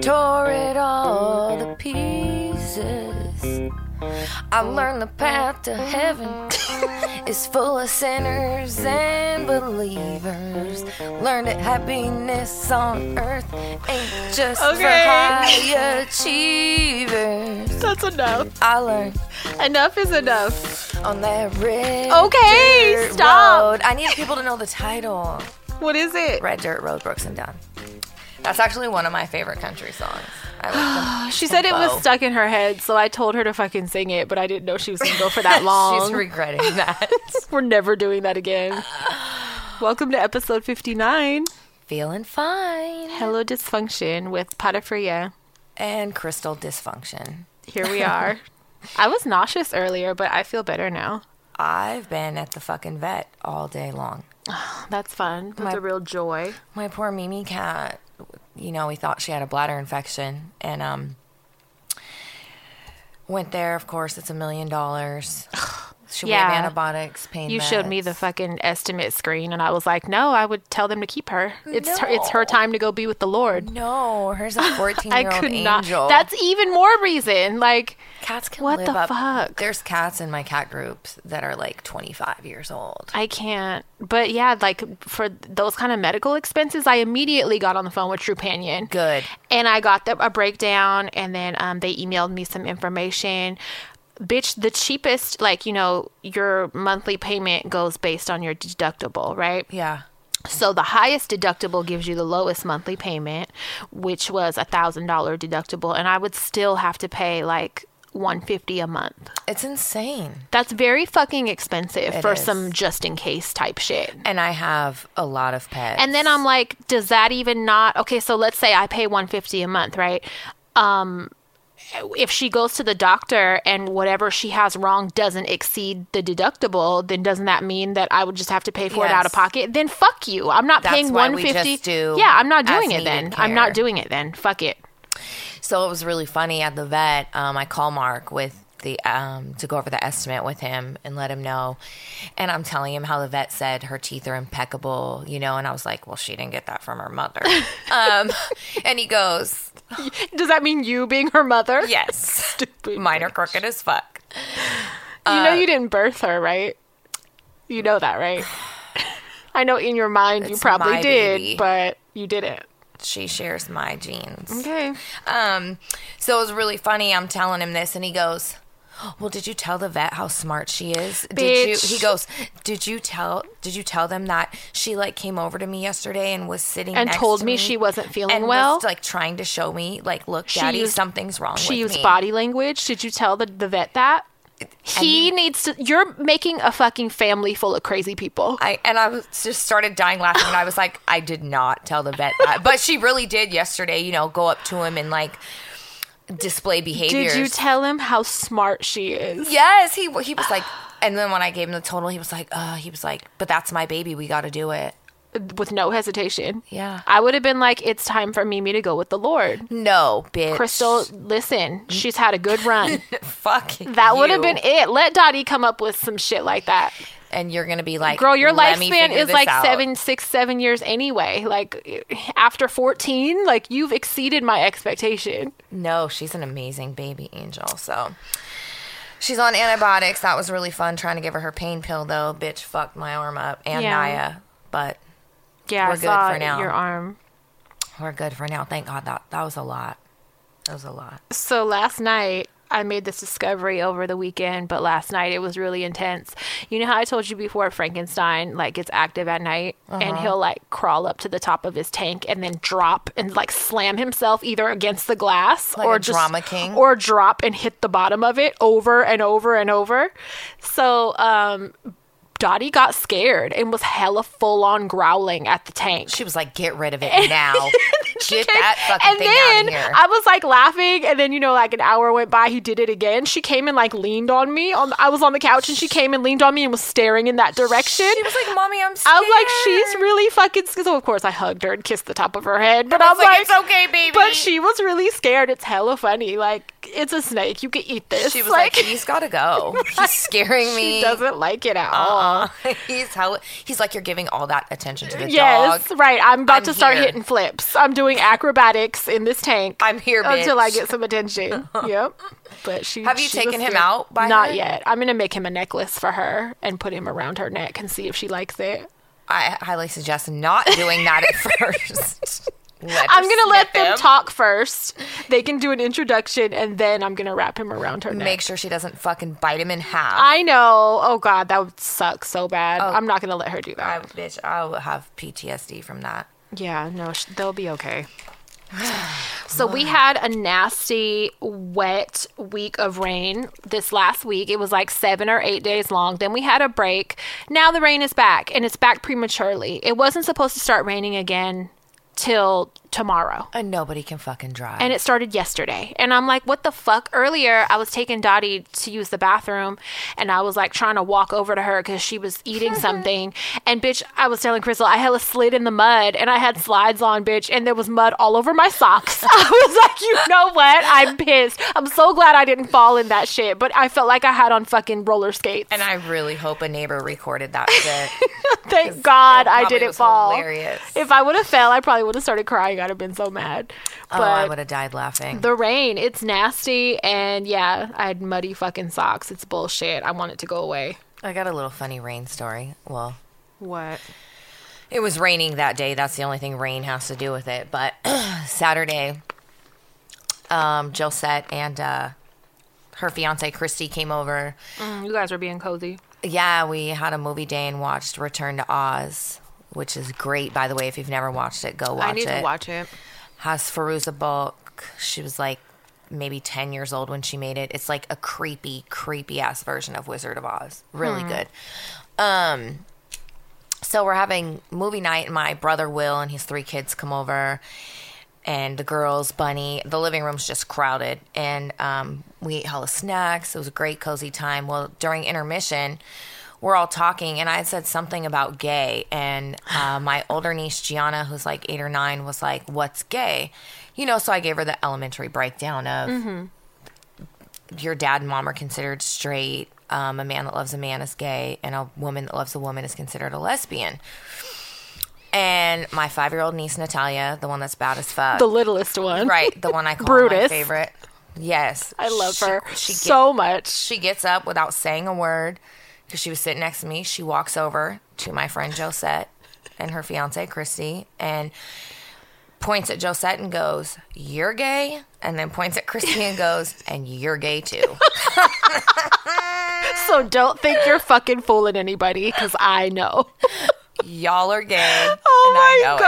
tore it all to pieces. I learned the path to heaven is full of sinners and believers. Learned that happiness on earth ain't just for Okay. high achievers. That's enough. I learned Enough is enough. on that red Okay, dirt stop. road. I need people to know the title. What is it? Red Dirt Road, Brooks and Dunn. That's actually one of my favorite country songs. I like. She said it was stuck in her head, so I told her to fucking sing it, but I didn't know she was gonna go for that long. She's regretting that. We're never doing that again. Welcome to episode 59. Feeling fine. Hello Dysfunction with Patafria. And crystal dysfunction. Here we are. I was nauseous earlier, but I feel better now. I've been at the fucking vet all day long. That's fun. That's My- a real joy. My poor Mimi cat, you know, we thought she had a bladder infection and um went there, of course, it's a million dollars. She we have Yeah. antibiotics, pain You showed me the fucking estimate screen, and I was like, no, I would tell them to keep her. It's her, it's her time to go be with the Lord. No, her's a 14 I year old could angel. not. That's even more reason. Like, Cats can What live the up. fuck? There's cats in my cat groups that are like 25 years old. I can't. But yeah, like for those kind of medical expenses, I immediately got on the phone with Trupanion. Good. And I got the, a breakdown, and then um, they emailed me some information. Bitch, the cheapest, like, you know, your monthly payment goes based on your deductible, right? Yeah. So the highest deductible gives you the lowest monthly payment, which was a thousand dollar deductible, and I would still have to pay like one fifty a month. It's insane. That's very fucking expensive It for is. some just in case type shit. And I have a lot of pets. And then I'm like, does that even not okay? So let's say I pay 150 a month, right? Um, if she goes to the doctor and whatever she has wrong doesn't exceed the deductible, then doesn't that mean that I would just have to pay for it out of pocket? Then fuck you. I'm not That's paying 150. yeah, I'm not doing it then. I'm not doing it then. Fuck it. So it was really funny at the vet. Um, I call Mark with the um, to go over the estimate with him and let him know. And I'm telling him how the vet said her teeth are impeccable, you know. And I was like, well, she didn't get that from her mother. um, and he goes, Does that mean you being her mother? yes, Stupid. mine are crooked as fuck. You Uh, know you didn't birth her, right? You know that, right? I know in your mind you probably did, baby. but you didn't. She shares my genes. Okay. Um, so it was really funny. I'm telling him this, and he goes, "Well, did you tell the vet how smart she is? Did you?" Bitch. He goes, "Did you tell? Did you tell them that she like came over to me yesterday and was sitting And next told to me she wasn't feeling and well? was, like trying to show me, like, look, She daddy, used- something's wrong She used me." body language. Did you tell the, the vet that? He he- needs to. You're making a fucking family full of crazy people. I and I was just started dying laughing, and I was like, I did not tell the vet that, but she really did yesterday. You know, go up to him and like display behaviors. Did you tell him how smart she is? Yes, he he was like, and then when I gave him the total, he was like, uh, he was like, but that's my baby, we got to do it. With no hesitation. Yeah. I would have been like, it's time for Mimi to go with the Lord. No, bitch. Crystal, listen, she's had a good run. fuck That would have been it. Let Dottie come up with some shit like that. And you're gonna be like, Girl, your lifespan is like out." seven, six, seven years anyway. Like after 14, like you've exceeded my expectation. No, she's an amazing baby angel. So she's on antibiotics. That was really fun trying to give her her pain pill though. Bitch fucked my arm up and Yeah. Naya, but Yeah, We're I good for now. your arm. we're good for now. Thank God that that was a lot. That was a lot. So last night I made this discovery over the weekend, but last night it was really intense. You know how I told you before Frankenstein like gets active at night Uh-huh. and he'll like crawl up to the top of his tank and then drop and like slam himself either against the glass Like or just drama king? or drop and hit the bottom of it over and over and over. So um Dottie got scared and was hella full on growling at the tank. She was like, "Get rid of it now. Get that fucking and thing then out of here." I was like laughing, and then you know, like an hour went by, he did it again. She came and like leaned on me. On I was on the couch, and she came and leaned on me and was staring in that direction. she was like, "Mommy, I'm scared." I was like, she's really fucking. sc-" So of course I hugged her and kissed the top of her head, but I was was like, like, "It's okay, baby." But she was really scared. It's hella funny. Like it's a snake. You can eat this. She was like, "He's got to go. He's scaring me." she doesn't like it at uh-uh. all. He's how he's like you're giving all that attention to the Yes, dog. right. I'm about I'm to start here. hitting flips. I'm doing acrobatics in this tank. I'm here, until I get some attention. yep. But she Have you she taken him out by Not her? yet. I'm gonna make him a necklace for her and put him around her neck and see if she likes it. I highly suggest not doing that at first. I'm gonna let them him. talk first. They can do an introduction and then I'm gonna wrap him around her neck. Make sure she doesn't fucking bite him in half. I know. Oh god, that would suck so bad. Oh. I'm not gonna let her do that. I, bitch, I will have PTSD from that. Yeah, no, sh- they'll be okay. So we had a nasty, wet week of rain this last week. It was like seven or eight days long. Then we had a break. Now the rain is back, and it's back prematurely. It wasn't supposed to start raining again till tomorrow. And nobody can fucking drive. And it started yesterday. And I'm like, what the fuck? Earlier, I was taking Dottie to use the bathroom and I was like trying to walk over to her because she was eating something. And bitch, I was telling Crystal, I had a slid in the mud and I had slides on, bitch, and there was mud all over my socks. I was like, you know what? I'm pissed. I'm so glad I didn't fall in that shit. But I felt like I had on fucking roller skates. and I really hope a neighbor recorded that shit. Thank God I didn't fall. hilarious. If I would have fell, I probably would have started crying. I'd have been so mad. oh, I would have died laughing. the rain it's nasty and yeah i had muddy fucking socks it's bullshit i want it to go away I got a little funny rain story. Well, what it was raining that day. That's the only thing rain has to do with it. But Saturday, um, Josette and uh, her fiance Christy came over. Mm, you guys were being cozy Yeah, we had a movie day and watched Return to Oz, which is great, by the way. If you've never watched it, go watch it. i need it. to watch it Has Fairuza Balk. She was like maybe 10 years old when she made it. It's like a creepy, creepy ass version of Wizard of Oz. Really good. Um, so we're having movie night, and my brother Will and his three kids come over, and the girls, Bunny. The living room's just crowded, and um, we ate hella snacks. It was a great, cozy time. Well, during intermission, we're all talking, and I said something about gay, and uh, my older niece Gianna, who's like eight or nine, was like, "What's gay?" You know, so I gave her the elementary breakdown of your dad and mom are considered straight. Um, a man that loves a man is gay, and a woman that loves a woman is considered a lesbian. And my five year old niece Natalia, the one that's bad as fuck, the littlest one right, the one I call Brutus. my favorite. Yes, i love She- her She get- so much she gets up without saying a word because she was sitting next to me. She walks over to my friend Josette and her fiance Christy and points at Josette and goes, "You're gay," and then points at Christy and goes, "And you're gay too." so don't think you're fucking fooling anybody because i know Y'all are gay. oh and I know my it.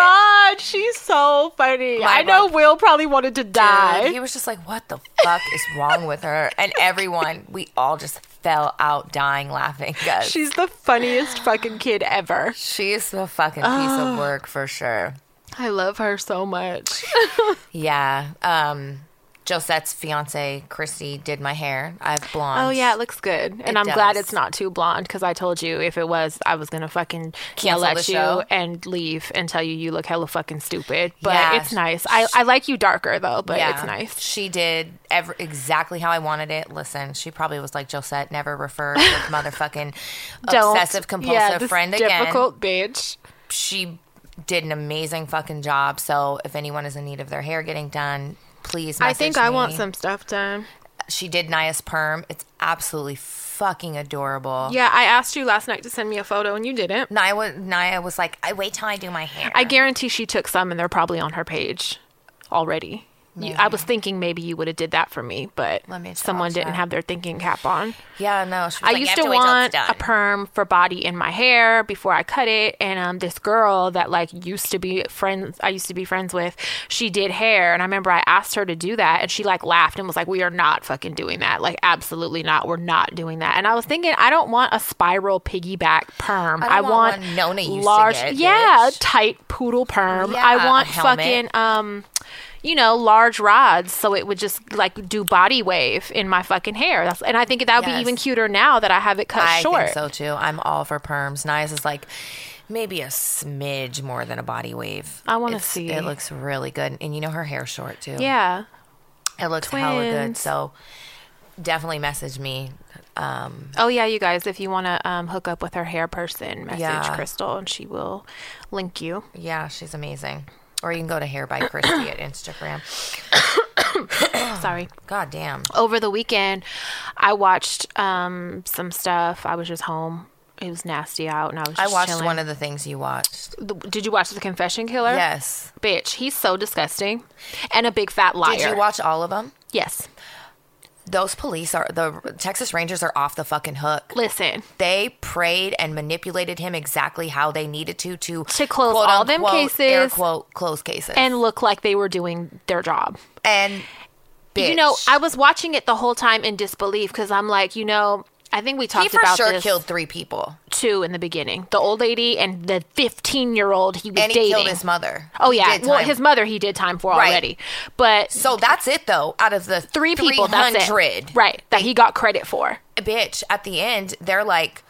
god she's so funny My i know will probably wanted to die Dude, he was just like, "What the fuck is wrong with her?" And everyone, we all just fell out dying laughing. She's the funniest fucking kid ever she's a fucking piece of work for sure. i love her so much Yeah. Um, Josette's fiance Christy did my hair. I have blonde. Oh yeah, it looks good, and It I'm glad it's not too blonde because I told you if it was, I was gonna fucking Cancel yell the at you show? and leave and tell you you look hella fucking stupid. But Yeah. it's nice. I, I like you darker though, but yeah. it's nice. She did ever exactly how I wanted it. Listen, she probably was like Josette, never refer to motherfucking obsessive compulsive yeah, friend again. Difficult bitch. She did an amazing fucking job. So if anyone is in need of their hair getting done, please. I think I me. want some stuff done. She did Naya's perm. It's absolutely fucking adorable. Yeah, I asked you last night to send me a photo and you didn't. Wa- Naya was like, I wait till I do my hair. I guarantee she took some and they're probably on her page already. You, I was thinking maybe you would have did that for me, but Let me someone didn't to- have their thinking cap on. yeah, no. She was I like, used "You to till want a perm for body in my hair before I cut it, and um, this girl that like used to be friends, I used to be friends with, she did hair, and I remember I asked her to do that, and she like laughed and was like, "We are not fucking doing that. Like, absolutely not. We're not doing that." And I was thinking, I don't want a spiral piggyback perm. I don't want one Nona to large, get, yeah, bitch. tight poodle perm. Yeah, I want fucking um you know, large rods, so it would just like do body wave in my fucking hair. That's, and I think that would Yes. be even cuter now that I have it cut I short. think so too. I'm all for perms. Naya's is like maybe a smidge more than a body wave. I wanna see. It looks really good, and you know her hair's short too. Yeah. it looks hella good. So definitely message me. Um, Oh yeah, you guys, if you want to um, hook up with her hair person, message Yeah. Crystal and she will link you. yeah, she's amazing. Or you can go to Hair by Christy at Instagram. Sorry. God damn. Over the weekend, I watched um, some stuff. I was just home. It was nasty out, and I was. I watched chilling. one of the things you watched. The- Did you watch the Confession Killer? Yes. Bitch, he's so disgusting, and a big fat liar. Did you watch all of them? Yes. Those police are the Texas Rangers are off the fucking hook. Listen, They prayed and manipulated him exactly how they needed to to To close quote, all them unquote, Air cases. quote close cases. and look like they were doing their job. and You know, I was watching it the whole time in disbelief because I'm like, you know, I think we talked about this. he for about sure this killed three people, Two in the beginning. The old lady and the 15 year old he was and he dating. killed his mother. oh yeah, well his mother he did time for Right. already, but So that's it though. Out of the three people that's it, right? That he got credit for. bitch, at the end, they're like,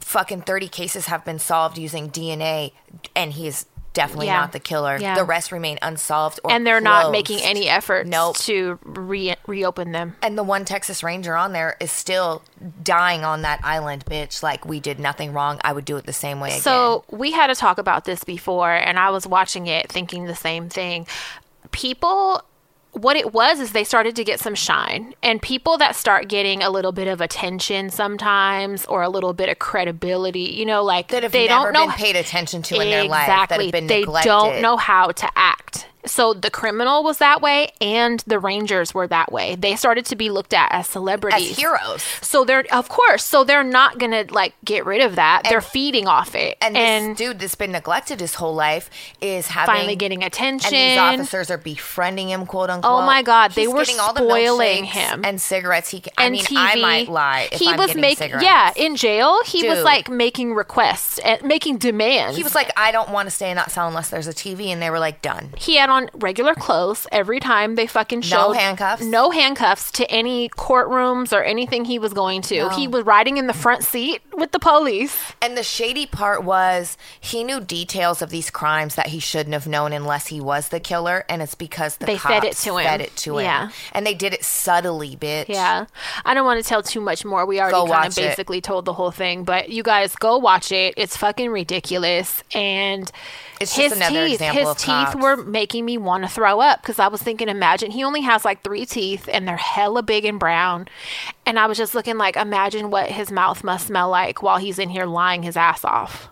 fucking 30 cases have been solved using DNA, and he's definitely Yeah. not the killer. Yeah. The rest remain unsolved or and they're not making any effort Nope. to re- reopen them. And the one Texas Ranger on there is still dying on that island, bitch. Like, we did nothing wrong. I would do it the same way again. So we had to talk about this before, and I was watching it thinking the same thing. People, what it was is they started to get some shine, and people that start getting a little bit of attention sometimes, or a little bit of credibility, you know, like that have they never don't know been paid attention to in their life, that have been they neglected. don't know how to act. So the criminal was that way, and the Rangers were that way. They started to be looked at as as celebrities, heroes. So they're, of course, so they're not gonna like get rid of that. they're feeding off it, And, and, this dude that's been neglected his whole life is having finally getting attention. And these officers are befriending him, quote unquote. Oh my God, they were getting all the spoiling him. and cigarettes. He, can, I and mean, TV. I might lie. If he I'm was making, yeah, in jail. He was like making requests and making demands. He was like, I don't want to stay in that cell unless there's a TV, and they were like, done. he had on regular clothes every time they fucking showed handcuffs? no handcuffs to any courtrooms or anything he was going to. He was riding in the front seat with the police. And the shady part was he knew details of these crimes that he shouldn't have known unless he was the killer, and it's because the They fed it to him. Fed it to him. Yeah. and they did it subtly, bitch. Yeah. I don't want to tell too much more. We already kind of it. basically told the whole thing, but you guys go watch it. It's fucking ridiculous and It's his just another teeth, example his teeth cops. were making me want to throw up because I was thinking, imagine he only has like three teeth and they're hella big and brown, and I was just looking like, imagine what his mouth must smell like while he's in here lying his ass off.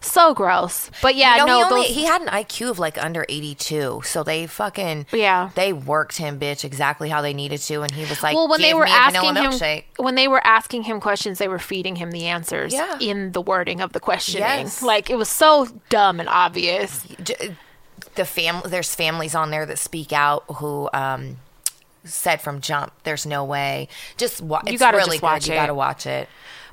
So gross. But yeah, No, no, he, only, those, he had an IQ of like under 82. So they fucking, Yeah. they worked him, bitch, exactly how they needed to. And he was like, well, when they were me a vanilla asking him, milkshake. when they were asking him questions, they were feeding him the answers Yeah. in the wording of the questioning. Yes. Like it was so dumb and obvious. The fam there's families on there that speak out who um said from jump there's no way just wa- it's gotta really just watch good you gotta watch it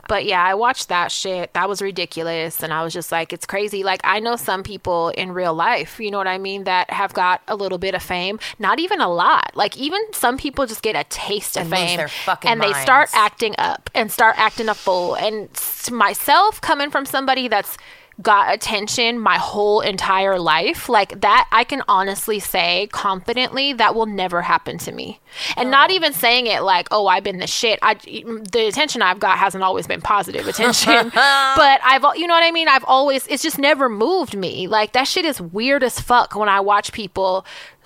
But yeah, I watched that shit. That was ridiculous. And I was just like, it's crazy. Like, I know some people in real life, you know what I mean, that have got a little bit of fame. Not even a lot. Like, even some people just get a taste of And fame. and they start acting up and start acting a fool. And myself, coming from somebody that's got attention my whole entire life like that i can honestly say confidently that will never happen to me. And not oh. even saying it like oh i've been the shit. I the attention i've got hasn't always been positive attention but i've you know what i mean? I've always it's just never moved me. Like that shit is weird as fuck when i watch people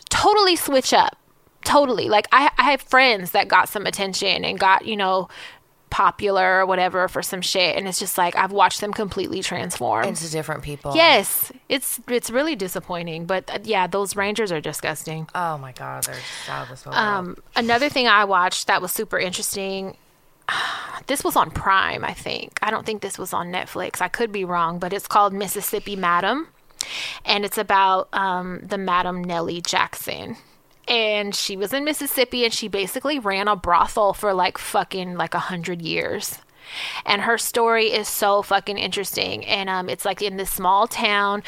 totally switch up. Totally. Like I, I have friends that got some attention and got you know popular or whatever for some shit and it's just like i've watched them completely transform. Into different people. Yes. It's it's really disappointing but uh, yeah those rangers are disgusting. Oh my god they're just out of this world. um another thing i watched that was super interesting this was on prime i think. I don't think this was on netflix. I could be wrong but it's called mississippi madam and it's about um, the Madam Nellie Jackson. And she was in Mississippi and she basically ran a brothel for like fucking like a hundred years. And her story is so fucking interesting. And um, it's like in this small town.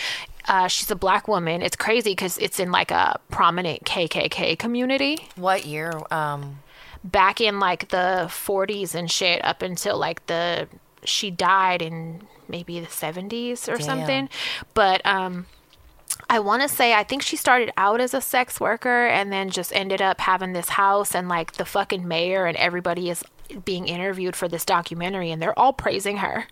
Uh, she's a black woman. It's crazy because it's in like a prominent KKK community what year um back in like the 40s and shit up until like the she died in maybe the 70s or something but um I want to say I think she started out as a sex worker and then just ended up having this house and like the fucking mayor and everybody is being interviewed for this documentary and they're all praising her.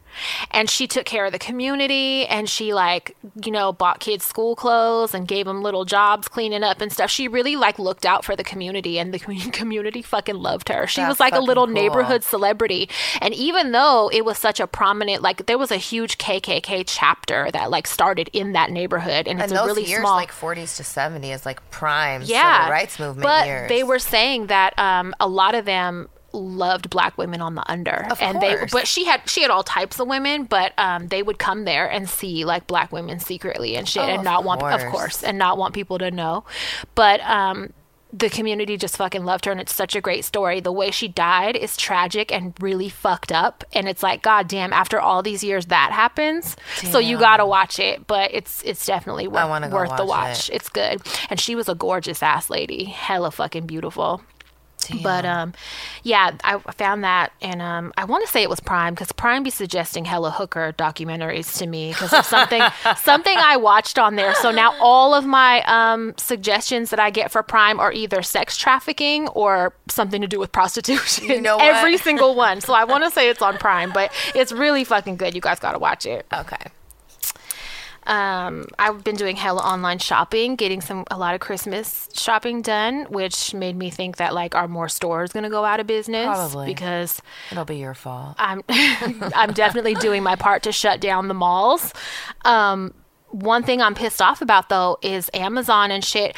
And she took care of the community and she like, you know, bought kids school clothes and gave them little jobs cleaning up and stuff. She really like looked out for the community and the community fucking loved her. She That's was like a little cool. neighborhood celebrity. And even though it was such a prominent like there was a huge KKK chapter that like started in that neighborhood and it's and a really years, small like 40s to 70s, like prime yeah civil rights movement but years. they were saying that um, a lot of them loved black women on the under. Of and they but she had she had all types of women but um they would come there and see like black women secretly and shit Oh, and not want of course. course and not want people to know. But um the community just fucking loved her and it's such a great story. The way she died is tragic and really fucked up and it's like god damn after all these years that happens so you gotta watch it but it's it's definitely worth, the watch watch. it. it's good. And she was a gorgeous ass lady. Hella fucking beautiful but um yeah i found that and um i want to say it was prime because prime be suggesting hella hooker documentaries to me because of something something i watched on there. So now all of my um suggestions that i get for prime are either sex trafficking or something to do with prostitution. You know every single one. So i want to say it's on prime but it's really fucking good. You guys gotta watch it. Okay. Um, I've been doing hella online shopping, getting some a lot of Christmas shopping done, which made me think that like are more stores gonna go out of business Probably. because It'll be your fault. I'm I'm definitely doing my part to shut down the malls. Um, one thing I'm pissed off about though is Amazon and shit.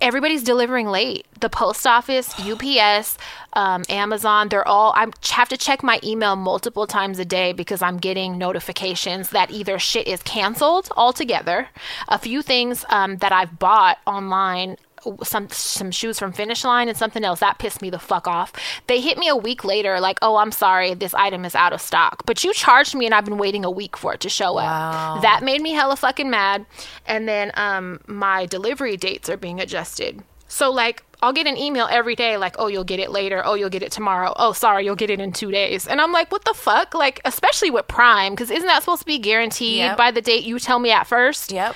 Everybody's delivering late. The post office, UPS, um, Amazon, they're all. I have to check my email multiple times a day because I'm getting notifications that either shit is canceled altogether. A few things um, that I've bought online some some shoes from Finish Line and something else that pissed me the fuck off. They hit me a week later, like, "Oh, I'm sorry, this item is out of stock." But you charged me, and I've been waiting a week for it to show Wow. up. That made me hella fucking mad. And then um, my delivery dates are being adjusted. So like, I'll get an email every day, like, "Oh, you'll get it later. Oh, you'll get it tomorrow. Oh, sorry, you'll get it in two days." And I'm like, "What the fuck?" Like, especially with Prime, because isn't that supposed to be guaranteed Yep. by the date you tell me at first? Yep.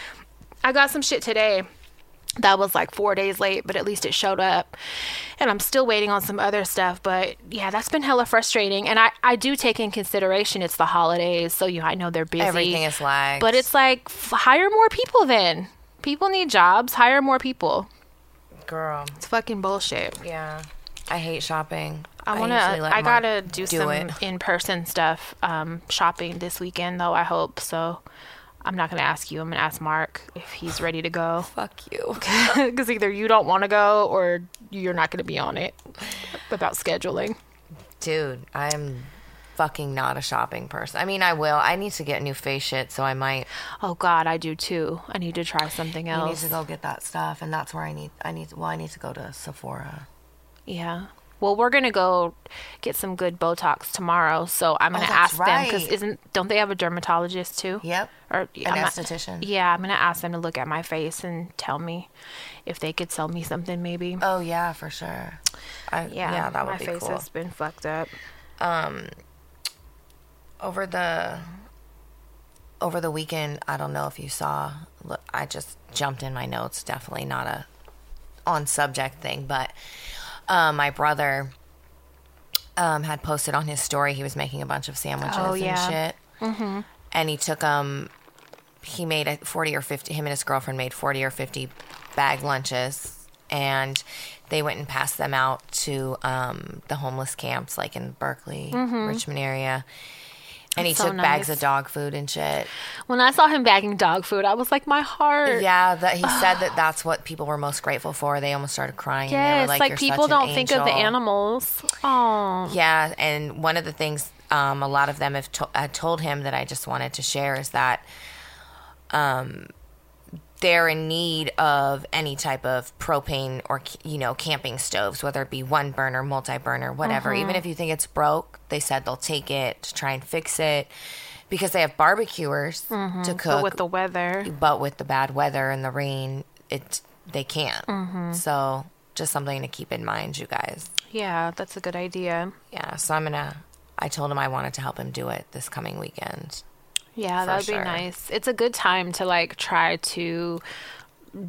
I got some shit today that was like four days late, but at least it showed up. And I'm still waiting on some other stuff. But yeah, that's been hella frustrating. And I, I do take in consideration it's the holidays, so you I know they're busy. Everything is lagged. But it's like f- hire more people then. People need jobs. Hire more people. girl. It's fucking bullshit. Yeah. I hate shopping. I want to. let I gotta do, some in-person stuff, um, shopping this weekend though. I hope so. I'm not gonna ask you. I'm gonna ask Mark if he's ready to go. Fuck you. because either you don't want to go or you're not going to be on it about scheduling. Dude, I'm fucking not a shopping person. I mean, I will. I need to get new face shit, so I might. Oh God, I do too. I need to try something else. I need to go get that stuff, and that's where I need. I need. Well, I need to go to Sephora. Yeah. Well, we're gonna go get some good Botox tomorrow, so I'm gonna Oh, that's ask them because isn't don't they have a dermatologist too? Yep. Or An I'm not- esthetician. yeah, I'm gonna ask them to look at my face and tell me if they could sell me something, maybe. Oh yeah, for sure. I, yeah, yeah, that would be my be face cool. has been fucked up. Um, over the over the weekend i don't know if you saw look i just jumped in my notes definitely not a on subject thing but um, my brother um, had posted on his story he was making a bunch of sandwiches Oh, yeah. and shit mm-hmm. and he took um he made a 40 or 50 him and his girlfriend made 40 or 50 bag lunches and they went and passed them out to um, the homeless camps like in berkeley richmond area and he. So took bags of dog food and shit When I saw him bagging dog food, I was like, my heart. yeah that he said that that's what people were most grateful for they almost started crying and they were Yes, like, like, "You're people don't think of the animals. Oh, Yeah, and one of the things um, a lot of them have to- told him that I just wanted to share is that um, they're in need of any type of propane or you know camping stoves, whether it be one burner, multi burner, whatever. Mm-hmm. Even if you think it's broke, they said they'll take it to try and fix it because they have barbecuers to cook. Mm-hmm. but with the weather. but with the bad weather and the rain, it they can't. Mm-hmm. So just something to keep in mind, you guys. Yeah, that's a good idea. Yeah, so I'm gonna. I told him I wanted to help him do it this coming weekend. Yeah, that would sure. be nice. It's a good time to like try to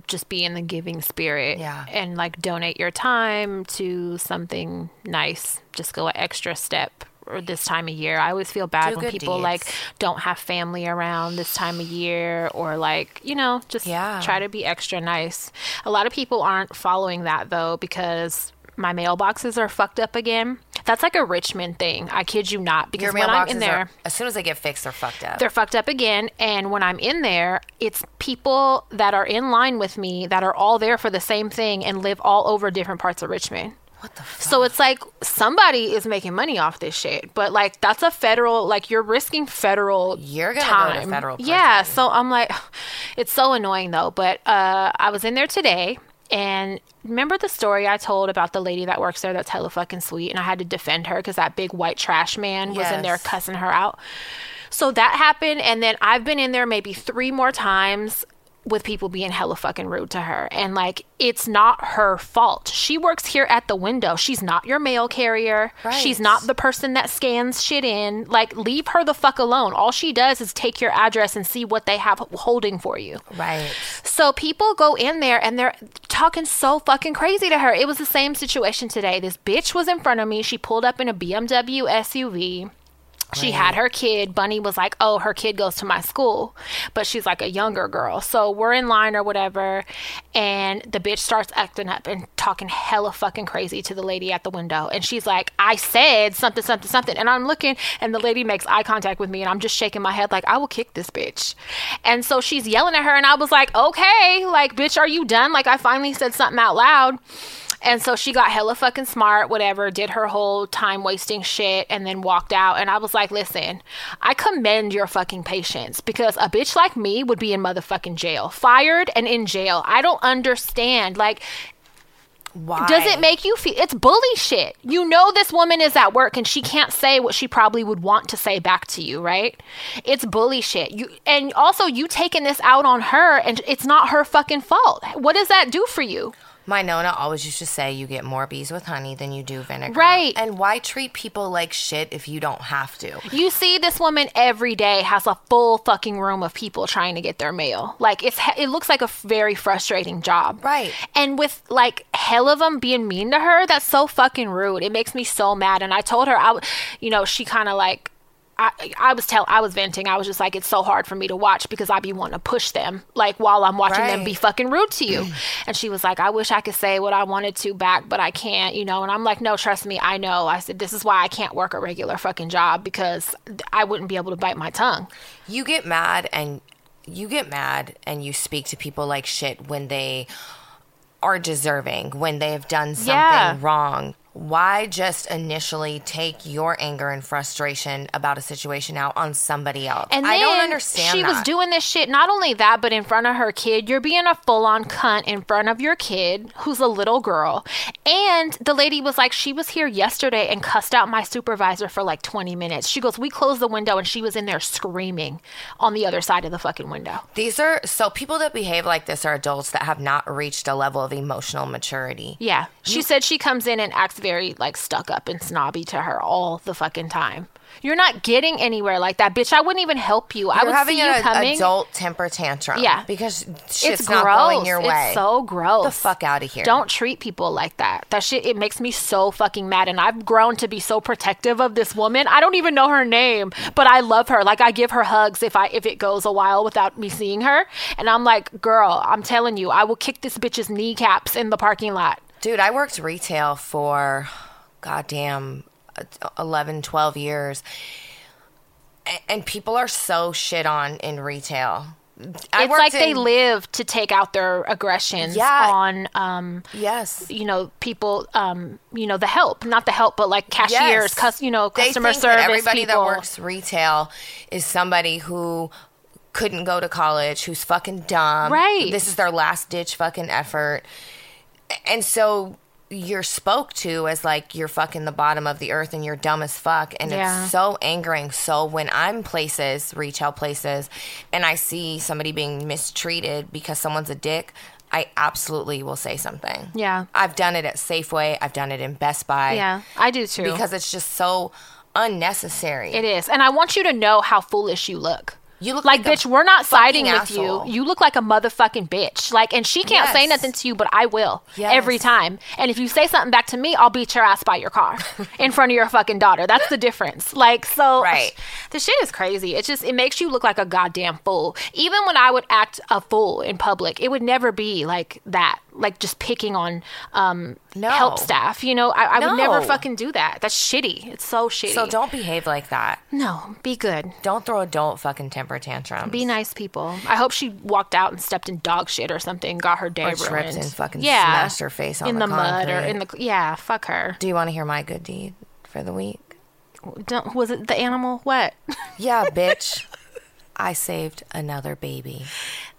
just be in the giving spirit Yeah. and like donate your time to something nice. Just go an extra step or this time of year. I always feel bad Do when people deeds. like don't have family around this time of year or like, you know, just Yeah. try to be extra nice. A lot of people aren't following that though because my mailboxes are fucked up again. That's like a Richmond thing. I kid you not because Your when I'm in there are, as soon as they get fixed, they're fucked up. they're fucked up again. And when I'm in there, it's people that are in line with me that are all there for the same thing and live all over different parts of Richmond. What the fuck? So it's like somebody is making money off this shit, but like that's a federal, like you're risking federal. You're gonna go to federal prison. Yeah. So I'm like, it's so annoying though. But uh, I was in there today, and remember the story I told about the lady that works there that's hella fucking sweet, and I had to defend her because that big white trash man was in there cussing her out. So that happened, and then I've been in there maybe three more times with people being hella fucking rude to her. And like, it's not her fault. She works here at the window. She's not your mail carrier. She's not the person that scans shit in. Like, leave her the fuck alone. All she does is take your address and see what they have holding for you. right. So people go in there and they're talking so fucking crazy to her. It was the same situation today. This bitch was in front of me. She pulled up in a BMW SUV. She had her kid. Bunny was like, Oh, her kid goes to my school. But she's like a younger girl. So we're in line or whatever. And the bitch starts acting up and talking hella fucking crazy to the lady at the window. And she's like, I said something, something, something. And I'm looking, and the lady makes eye contact with me. And I'm just shaking my head, like, I will kick this bitch. And so she's yelling at her. And I was like, Okay, like, bitch, are you done? Like, I finally said something out loud. And so she got hella fucking smart, whatever, did her whole time wasting shit, and then walked out. And I was like, listen, I commend your fucking patience because a bitch like me would be in motherfucking jail, fired and in jail. I don't understand. Like, Why does it make you feel it's bully shit? You know this woman is at work and she can't say what she probably would want to say back to you, right? It's bully shit. You and also you taking this out on her and it's not her fucking fault. What does that do for you? My Nona always used to say you get more bees with honey than you do vinegar. Right. And why treat people like shit if you don't have to? You see this woman every day has a full fucking room of people trying to get their mail. Like it's it looks like a very frustrating job. Right. And with like hell of them being mean to her, that's so fucking rude. It makes me so mad. And I told her I, you know, she kind of like. I, I was tell I was venting. I was just like, it's so hard for me to watch because I'd be wanting to push them, like while I'm watching them be fucking rude to you. and she was like, I wish I could say what I wanted to back, but I can't, you know. And I'm like, no, trust me, I know. I said, this is why I can't work a regular fucking job because I wouldn't be able to bite my tongue. You get mad and you get mad and you speak to people like shit when they are deserving, when they have done something Yeah. wrong. Why just initially take your anger and frustration about a situation out on somebody else? And I don't understand She was doing this shit. Not only that, but in front of her kid, you're being a full on cunt in front of your kid, who's a little girl. And the lady was like, she was here yesterday and cussed out my supervisor for like 20 minutes. She goes, we closed the window, and she was in there screaming on the other side of the fucking window. These are so people that behave like this are adults that have not reached a level of emotional maturity. Yeah, she said she comes in and acts very like stuck up and snobby to her all the fucking time. You're not getting anywhere like that, bitch. I wouldn't even help you. I You're would having see you an coming. adult temper tantrum. Yeah. Because shit's it's not gross. going your way. It's so gross. the fuck out of here. Don't treat people like that. That shit it makes me so fucking mad and I've grown to be so protective of this woman. I don't even know her name, but I love her. Like I give her hugs if I if it goes a while without me seeing her. And I'm like, "Girl, I'm telling you, I will kick this bitch's kneecaps in the parking lot." Dude, I worked retail for goddamn uh, 11, 12 years. And people are so shit on in retail. I it's like they live to take out their aggressions Yeah. on um Yes. you know people um you know the help not the help but like cashiers Yes. cus- you know customer service everybody people that works retail is somebody who couldn't go to college, who's fucking dumb. Right. This is their last ditch fucking effort. And so you're spoke to as like you're fucking the bottom of the earth and you're dumb as fuck. And Yeah. it's so angering. So when I'm places, retail places, and I see somebody being mistreated because someone's a dick, I absolutely will say something. Yeah. I've done it at Safeway. I've done it in Best Buy. yeah i do too Because it's just so unnecessary. It is. And I want you to know how foolish you look. You look like, like bitch, we're not siding with asshole. you. You look like a motherfucking bitch. Like, and she can't say nothing to you, but I will Yes. every time. And if you say something back to me, I'll beat your ass by your car in front of your fucking daughter. That's the difference. Like, so Right. the shit is crazy. It just it makes you look like a goddamn fool. Even when I would act a fool in public, it would never be like that. Like just picking on um No. help staff. You know, I, I would never fucking do that. That's shitty. It's so shitty. So don't behave like that. no, be good. Don't throw adult fucking temper tantrums. Be nice people. I hope she walked out and stepped in dog shit or something, got her day Or ruined. and fucking yeah. smashed her face on in the the, mud or in the yeah. Fuck her. Do you want to hear my good deed for the week? Don't, was it the animal? What? Yeah, bitch. I saved another baby.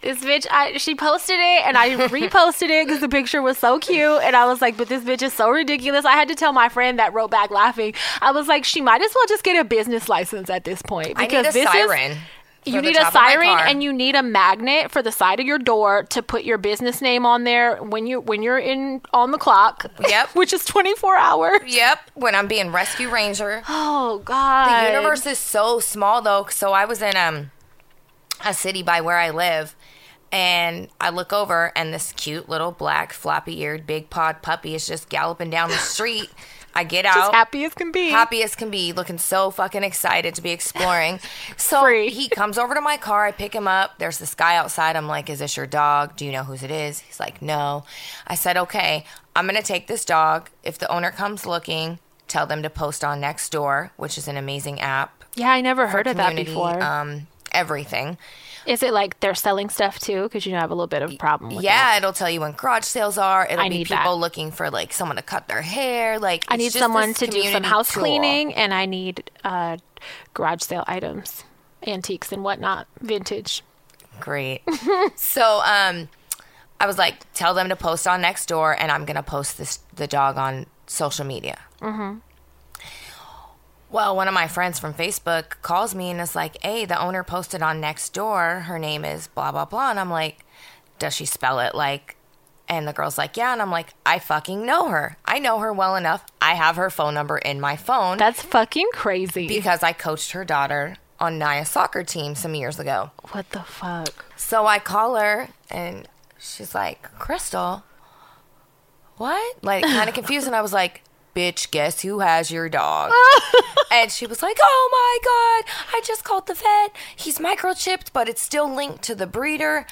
this bitch. I she posted it and I reposted it because the picture was so cute and I was like, but this bitch is so ridiculous. I had to tell my friend that wrote back laughing. I was like, she might as well just get a business license at this point because this is siren. for You need a top of my siren and you need a magnet for the side of your door to put your business name on there when you when you're in on the clock. Yep. which is 24 hours. Yep, when I'm being rescue ranger. Oh god. The universe is so small though. So I was in um a city by where I live and I look over and this cute little black floppy eared big pod puppy is just galloping down the street. I get just out happy as can be. happy as can be, looking so fucking excited to be exploring. So Free. he comes over to my car. I pick him up. There's this guy outside. I'm like, "Is this your dog? Do you know whose it is?" He's like, "No." I said, "Okay, I'm gonna take this dog. If the owner comes looking, tell them to post on Nextdoor, which is an amazing app. Yeah, I never heard of that before. Um, everything. is it like they're selling stuff too? Because you know I have a little bit of a problem with yeah, that. it'll tell you when garage sales are. It'll I be need people that. looking for like someone to cut their hair. Like I need someone to do some house tool. cleaning, and I need uh, garage sale items, antiques and whatnot, vintage. Great. so um I was like, tell them to post on next door, and I'm gonna post this the dog on social media. Mm-hmm. Well, one of my friends from Facebook calls me and is like, Hey, the owner posted on Nextdoor, her name is blah blah blah and I'm like, Does she spell it like and the girl's like, Yeah, and I'm like, I fucking know her. I know her well enough. I have her phone number in my phone That's fucking crazy. because I coached her daughter on Naya's soccer team some years ago. what the fuck? So I call her and she's like, Crystal, what? Like, kind of confused. And I was like, bitch, guess who has your dog? and she was like, oh my God, I just called the vet. He's microchipped, but it's still linked to the breeder.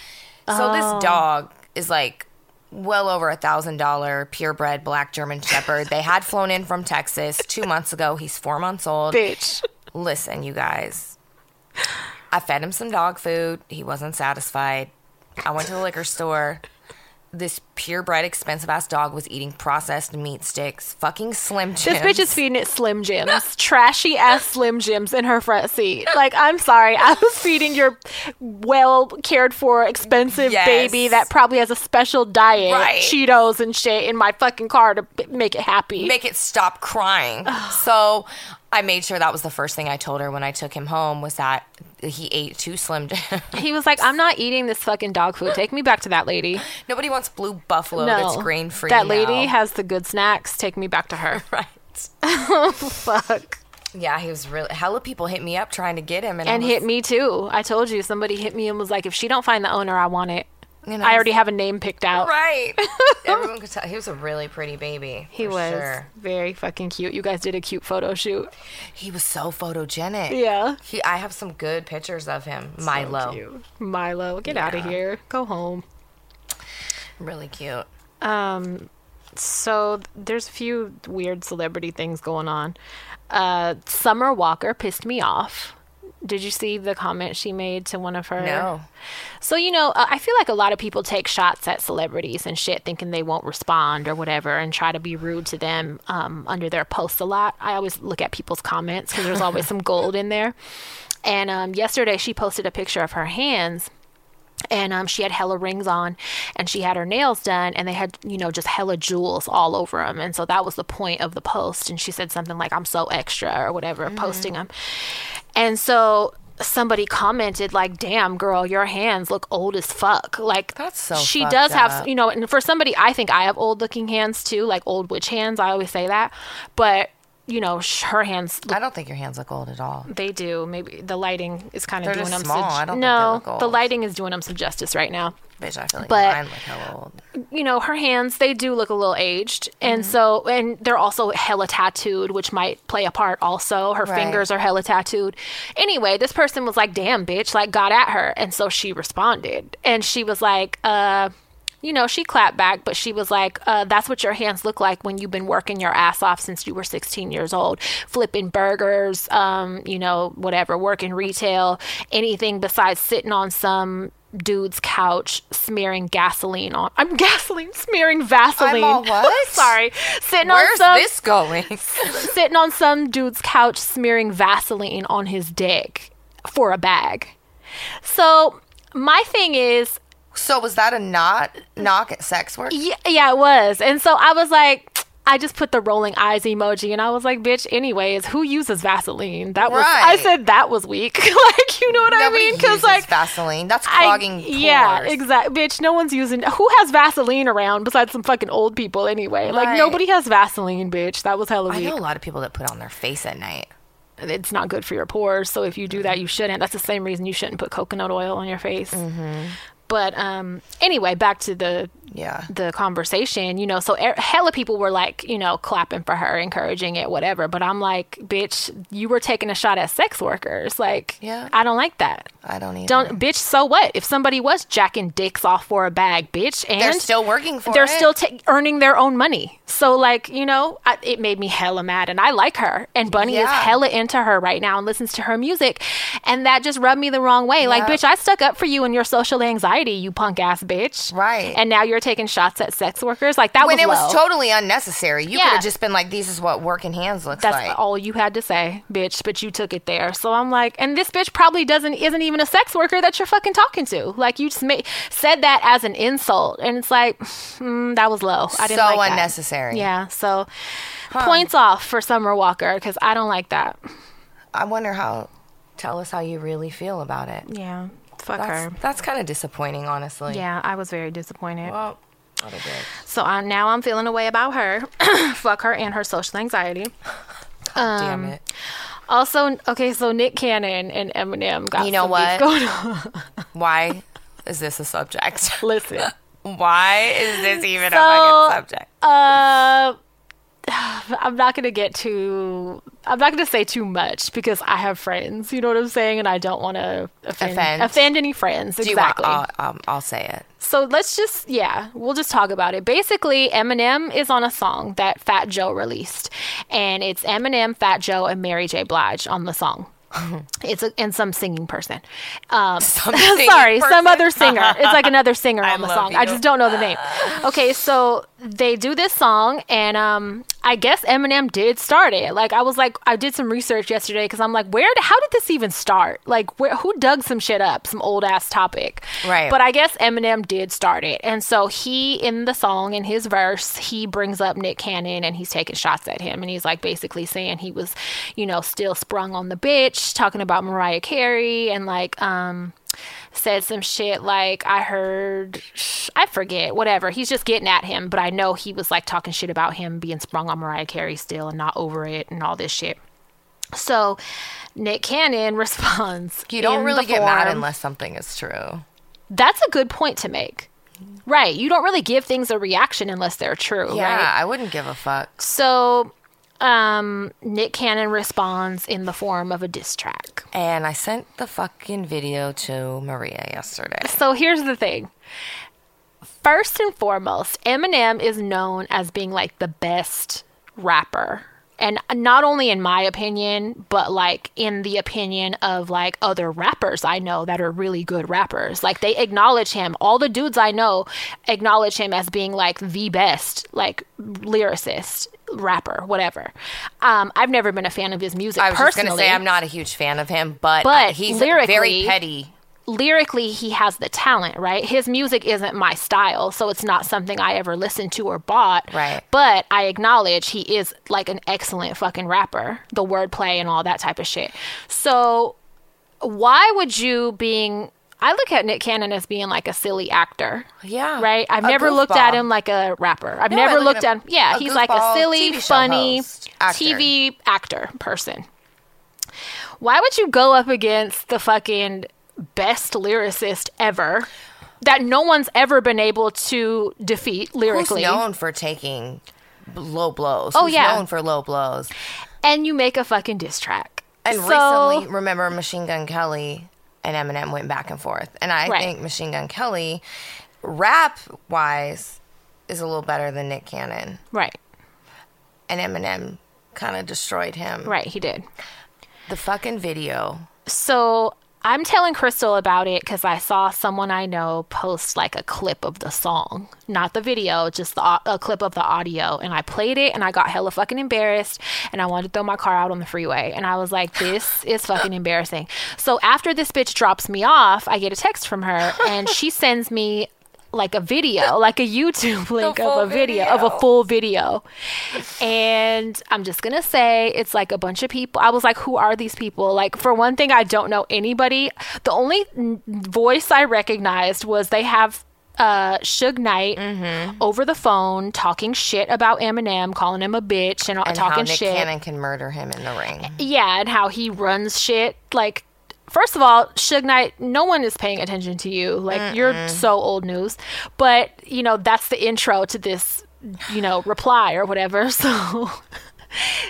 So Oh. this dog is like well over a thousand dollar purebred black German Shepherd. They had flown in from Texas two months ago. He's four months old. Bitch. Listen, you guys. I fed him some dog food. He wasn't satisfied. I went to the liquor store. This purebred, expensive ass dog was eating processed meat sticks, fucking Slim Jims. This bitch is feeding it Slim Jims, trashy ass Slim Jims in her front seat. Like, I'm sorry, I was feeding your well cared for, expensive Yes. baby that probably has a special diet, Right. Cheetos and shit in my fucking car to make it happy. make it stop crying. so I made sure that was the first thing I told her when I took him home was that he ate two Slim Jims. he was like, "I'm not eating this fucking dog food. Take me back to that lady." Nobody wants blue buffalo no, that's grain free. That lady has the good snacks. Take me back to her. right. oh Fuck. Yeah, he was really. Hella people hit me up trying to get him, and, And was- hit me too. I told you somebody hit me and was like, "If she don't find the owner, I want it." You know, I already have a name picked out. Right. Everyone could tell he was a really pretty baby. He was Sure. very fucking cute. You guys did a cute photo shoot. He was so photogenic. Yeah. He, I have some good pictures of him. Milo. Milo, get out of here. Go home. Really cute. Um, so there's a few weird celebrity things going on. Uh, Summer Walker pissed me off. Did you see the comment she made to one of her? No. So, you know, uh, I feel like a lot of people take shots at celebrities and shit thinking they won't respond or whatever and try to be rude to them um, under their posts a lot. I always look at people's comments because there's always some gold in there. And um, yesterday she posted a picture of her hands and um, she had hella rings on and she had her nails done and they had you know just hella jewels all over them and so that was the point of the post and she said something like i'm so extra or whatever posting them and so somebody commented like damn girl your hands look old as fuck. Like That's so she does have you know and for somebody i think i have old looking hands too like old witch hands i always say that. But you know, sh- her hands look I don't think your hands look old at all. they do. Maybe the lighting is kind of They're doing just them. small. Some, I don't think no, they look the lighting is doing them some justice right now. Bitch, I feel like But- mine look hella old. you know, her hands, they do look a little aged. And Mm-hmm. so, and they're also hella tattooed, which might play a part also. Her Right. fingers are hella tattooed. Anyway, this person was like, damn, bitch, like got at her. And so she responded. And she was like, uh, you know, she clapped back, but she was like, uh, that's what your hands look like when you've been working your ass off since you were 16 years old, flipping burgers, um, you know, whatever, working retail, anything besides sitting on some dude's couch smearing gasoline on. I'm gasoline, smearing Vaseline. all what? Sorry. Sitting Where's on some this going? sitting on some dude's couch smearing Vaseline on his dick for a bag. So, my thing is, so was that a not knock at sex work? Yeah, yeah, it was. And so I was like, I just put the rolling eyes emoji, and I was like, "Bitch." Anyways, who uses Vaseline? That was. I said that was weak. like, you know what Nobody I mean? Cuz like. Vaseline. That's I, clogging pores. yeah, exactly. Bitch, no one's using. Who has Vaseline around besides some fucking old people anyway? Like nobody has Vaseline, bitch. That was hella I know a lot of people that put on their face at night. It's not good for your pores. So if you do that, you shouldn't. That's the same reason you shouldn't put coconut oil on your face. Mm-hmm. But um, anyway, back to the Yeah. the conversation, you know, so er- hella people were like, you know, clapping for her, encouraging it, whatever. But I'm like, bitch, you were taking a shot at sex workers. Like, Yeah. I don't like that. I don't either. Don't, bitch, so what? If somebody was jacking dicks off for a bag, bitch, and They're still working for they're it. still ta- earning their own money. So, like, you know, I, it made me hella mad. And I like her. And Bunny is hella into her right now and listens to her music. And that just rubbed me the wrong way. Like, bitch, I stuck up for you and your social anxiety, you punk ass bitch. Right. And now you're taking shots at sex workers. Like, that when was it was totally unnecessary. You Yeah. could have just been like, "This is what working hands looks That's like." That's all you had to say, bitch. But you took it there. So I'm like, and this bitch probably doesn't isn't even a sex worker that you're fucking talking to. Like you just made, said that as an insult, and it's like, mm, that was low. I didn't So like that. unnecessary. Yeah. So points off for Summer Walker because I don't like that. I wonder how. Tell us how you really feel about it. Yeah. Fuck That's her. that's kind of disappointing, honestly. Yeah, I was very disappointed. Well, what a bitch. So I, now I'm feeling a way about her. Fuck her and her social anxiety. Um, Damn it. Also, okay, so Nick Cannon and Eminem got You know what? beef going on. Why is this a subject? Listen. Why is this even So- a fucking subject? Uh, I'm not gonna get too. I'm not gonna say too much because I have friends. You know what I'm saying, and I don't want to offend, Offend. offend any friends. Do you want? exactly. I'll, um, I'll say it. so let's just yeah, we'll just talk about it. Basically, Eminem is on a song that Fat Joe released, and it's Eminem, Fat Joe, and Mary J. Blige on the song. It's a, and some singing person. Um, Some singing sorry, some other singer. It's like another singer I on the song. I just don't know the name. Okay, so they do this song, and um, I guess Eminem did start it. Like I was like, I did some research yesterday because I'm like, where? How did this even start? Like, where? Who dug some shit up? Some old ass topic. Right. But I guess Eminem did start it, and so he in the song in his verse he brings up Nick Cannon and he's taking shots at him, and he's like basically saying he was, you know, still sprung on the bitch, talking about Mariah Carey and like um said some shit like I heard I forget whatever. He's just getting at him but I know he was like talking shit about him being sprung on Mariah Carey still and not over it and all this shit. So Nick Cannon responds You don't really get mad unless something is true. that's a good point to make. Right. You don't really give things a reaction unless they're true Yeah, right? I wouldn't give a fuck. so um Nick Cannon responds in the form of a diss track And I sent the fucking video to Maria yesterday. So here's the thing. First and foremost, Eminem is known as being like the best rapper. And not only in my opinion, but like in the opinion of like other rappers I know that are really good rappers. Like they acknowledge him. All the dudes I know acknowledge him as being like the best, like lyricist, rapper, whatever. Um, I've never been a fan of his music I was just personally. gonna say I'm not a huge fan of him, but, But uh, he's lyrically- very petty. lyrically he has the talent, right? His music isn't my style, so it's not something I ever listened to or bought. Right. But I acknowledge he is like an excellent fucking rapper, the wordplay and all that type of shit. So why would you being I look at Nick Cannon as being like a silly actor. Yeah. Right? I've never looked at him like a rapper. I've No, never looked at him-. Yeah, a he's like a silly, TV funny host, actor. TV actor person. Why would you go up against the fucking best lyricist ever that no one's ever been able to defeat Who's lyrically? known for taking low blows? Oh, Who's yeah. known for low blows. And you make a fucking diss track. And So- recently, remember Machine Gun Kelly and Eminem went back and forth. And I Right. think Machine Gun Kelly, rap wise, is a little better than Nick Cannon. Right, And Eminem kind of destroyed him. right, he did. The fucking video. So I'm telling Crystal about it because I saw someone I know post like a clip of the song, not the video, just the, a clip of the audio. And I played it and I got hella fucking embarrassed and I wanted to throw my car out on the freeway. And I was like, this is fucking embarrassing. So after this bitch drops me off, I get a text from her and she sends me like a video, like a YouTube link of a video, of a full video. And I'm just going to say it's like a bunch of people. I was like, who are these people? Like, for one thing, I don't know anybody. The only voice I recognized was they have uh, Suge Knight Mm-hmm. over the phone talking shit about Eminem, calling him a bitch and, And talking how Nick shit. Cannon can murder him in the ring. Yeah, and how he runs shit. Like, first of all, Suge Knight, no one is paying attention to you. Like, you're so old news. But, you know, that's the intro to this, you know, reply or whatever. So.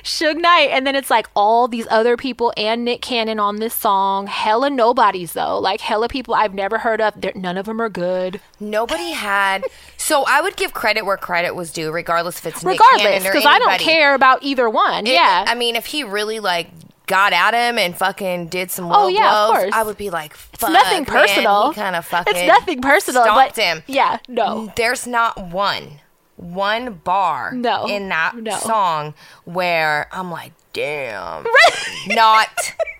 Suge Knight, and then it's like all these other people and Nick Cannon on this song. Hella nobodies though, like hella people I've never heard of. They're, none of them are good. Nobody had. So I would give credit where credit was due, regardless if it's Nick Regardless, because I don't care about either one. It- yeah, I mean, if he really like got at him and fucking did some low Oh, yeah, of course. I would be like, it's nothing personal. Kind of fucking. It's nothing personal. Stomped but him. Yeah, no. There's not one, one bar No, in that no. song where I'm like, damn, not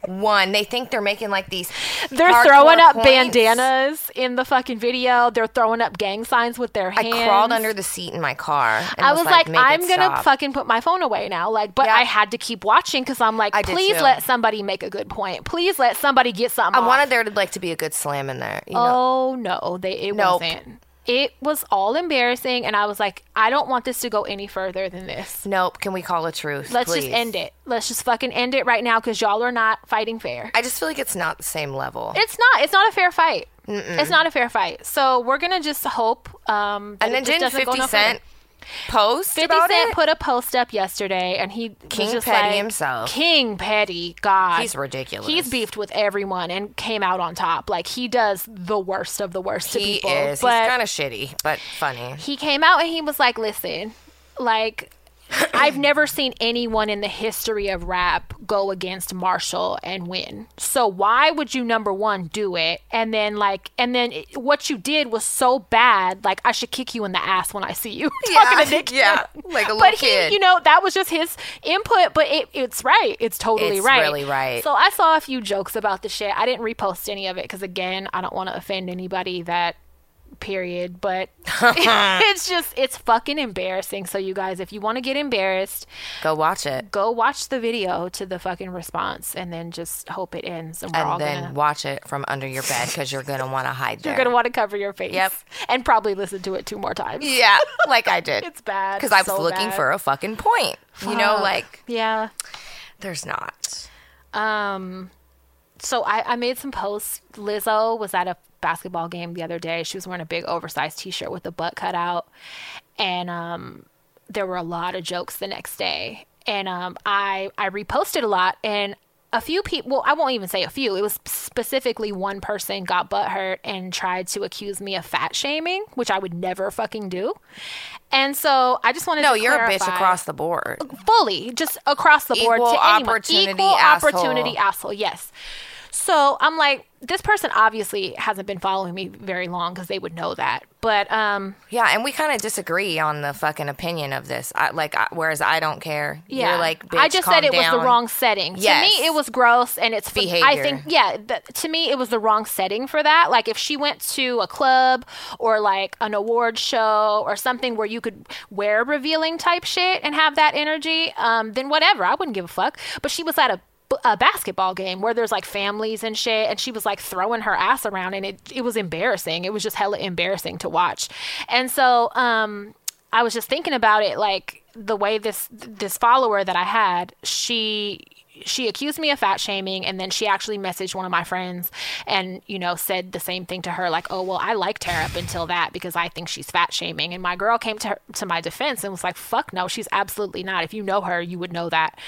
one. They think they're making like these. They're throwing up points. bandanas in the fucking video. They're throwing up gang signs with their hands. I crawled under the seat in my car. And I was like, "Make it I'm gonna stop." fucking put my phone away now. Like, but Yeah. I had to keep watching because I'm like, please let somebody make a good point. Please let somebody get something. I off. wanted there to like to be a good slam in there. You know? Oh no, they it Nope. wasn't. It was all embarrassing, and I was like, I don't want this to go any further than this. Nope. Can we call a truce? Let's please? just end it. Let's just fucking end it right now because y'all are not fighting fair. I just feel like it's not the same level. It's not. It's not a fair fight. It's not a fair fight. So we're gonna just hope. Um, and then didn't doesn't go Fifty no Cent further. Post 50 about Cent put a post up yesterday, and he King was just Petty like, himself. King Petty, God, He's ridiculous. He's beefed with everyone and came out on top. Like he does the worst of the worst to he people. is. But He's kind of shitty, but funny. he came out and he was like, "Listen, like." I've never seen anyone in the history of rap go against Marshall and win. So why would you number one do it and then like and then it, what you did was so bad like I should kick you in the ass when I see you talking to Nick yeah, like a little but kid. he, you know, that was just his input. But it, it's right. It's totally It's right. really right. So I saw a few jokes about the shit. I didn't repost any of it because again, I don't want to offend anybody that period but it's just it's fucking embarrassing so you guys if you want to get embarrassed Go watch it, go watch the video to the fucking response and then just hope it ends and and then gonna watch it from under your bed because you're gonna want to hide there. you're gonna want to cover your face Yep. and probably listen to it two more times yeah, like I did. it's bad because I was so looking bad. for a fucking point. You know, like yeah there's not. Um, so I, I made some posts. Lizzo was at a basketball game the other day. She was wearing a big oversized T-shirt with a butt cut out, and um, there were a lot of jokes the next day. And um, I I reposted a lot, and a few people. Well, I won't even say a few. It was specifically one person got butthurt and tried to accuse me of fat shaming, which I would never fucking do. And so I just wanted No, to no you're a bitch across the board. fully, just across the board Equal to anyone. opportunity Equal asshole. opportunity asshole. Yes. So I'm like, this person obviously hasn't been following me very long because they would know that. But um, Yeah, and we kind of disagree on the fucking opinion of this. I, like, I, whereas I don't care. yeah, You're like, bitch, I just said it was the wrong setting. Yes. To me, it was gross, and it's I think, yeah, to me, it was the wrong setting for that. Like, if she went to a club or like an award show or something where you could wear revealing type shit and have that energy, um, then whatever, I wouldn't give a fuck. But she was at a a basketball game where there's like families and shit and she was like throwing her ass around and it it was embarrassing. It was just hella embarrassing to watch. And so um i was just thinking about it like the way this this follower that i had she she accused me of fat shaming and then she actually messaged one of my friends and you know said the same thing to her like oh well i liked her up until that because i think she's fat shaming and my girl came to her, to my defense and was like fuck no she's absolutely not if you know her you would know that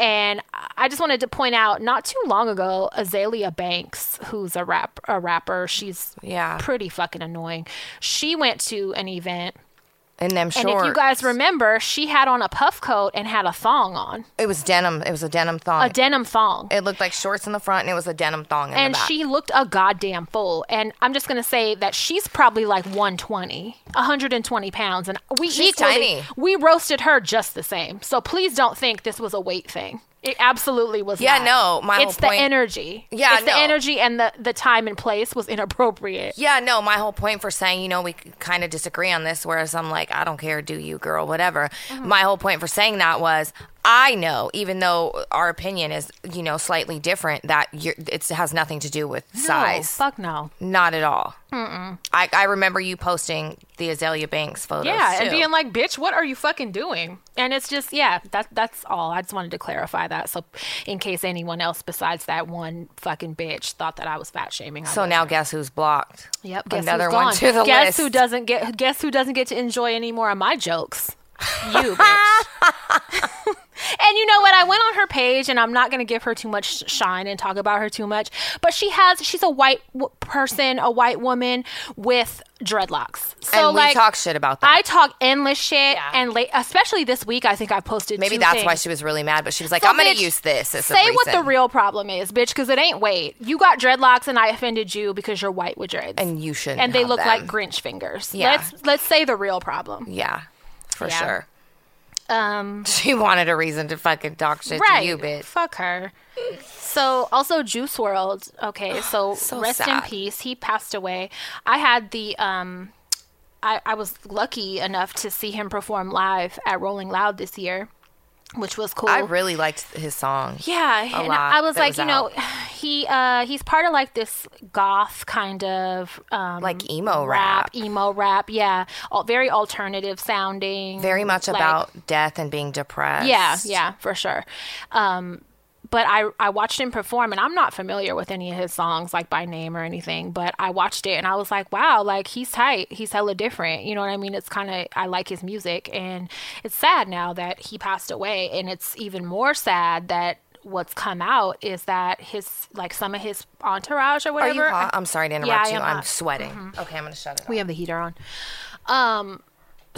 and I just wanted to point out, not too long ago, Azealia Banks, who's a rap a rapper, she's Yeah. pretty fucking annoying. She went to an event, And them shorts. and if you guys remember, she had on a puff coat and had a thong on, it was denim. It was a denim thong. a denim thong. it looked like shorts in the front, and it was a denim thong in and the back. she looked a goddamn fool. And I'm just gonna say that she's probably like 120, 120 pounds, and we She's equally tiny. we roasted her just the same. So please don't think this was a weight thing. It absolutely was. Yeah, not. no, my it's the point- energy. Yeah, it's the energy and the the time and place was inappropriate. Yeah, no, my whole point for saying, you know, we kind of disagree on this, whereas I'm like, I don't care, do you, girl, whatever. Mm-hmm. My whole point for saying that was, I know, even though our opinion is, you know, slightly different, that you're, it has nothing to do with No, size. fuck no. Not at all. I, I remember you posting the Azealia Banks photos. Yeah, and being like, "Bitch, what are you fucking doing?" And it's just, yeah, that that's all. I just wanted to clarify that, so in case anyone else besides that one fucking bitch thought that I was fat shaming. I so wasn't. now guess who's blocked? Yep. Guess Another who's one to the guess list. who doesn't get? Guess who doesn't get to enjoy any more of my jokes? You, bitch. and you know what? I went on her page, and I'm not going to give her too much shine and talk about her too much. But she has. She's a white w- person, a white woman with dreadlocks. So and we like, talk shit about that. I talk endless shit, Yeah. and late, especially this week, I think I posted. Maybe that's why she was really mad, but she was like, So, I'm going to use this as Say what the real problem is, bitch, because it ain't weight. You got dreadlocks, and I offended you because you're white with dreads, And you shouldn't And they look like. Grinch fingers. Yeah. Let's let's say the real problem. Yeah, for Yeah. sure. Um, She wanted a reason to fucking talk shit right. to you, bitch. Fuck her. So also Juice WRLD. Okay, so, So rest in peace. He passed away. I had the um, I I was lucky enough to see him perform live at Rolling Loud this year, which was cool. I really liked his song. Yeah, and lot I was like, was you know, he uh he's part of like this goth kind of um Like emo rap. emo rap, yeah, all, very alternative sounding, Very much like- about death and being depressed. yeah, yeah, for sure. Um, but I I watched him perform, and I'm not familiar with any of his songs like by name or anything. But I watched it, and I was like, wow, like he's tight. He's hella different. You know what I mean? It's kind of I like his music, and it's sad now that he passed away, and it's even more sad that what's come out is that his like some of his entourage or Are whatever. you hot? I'm sorry to interrupt Yeah, you. I'm hot. sweating. Okay, I'm going to shut it off. we have the heater on. Um,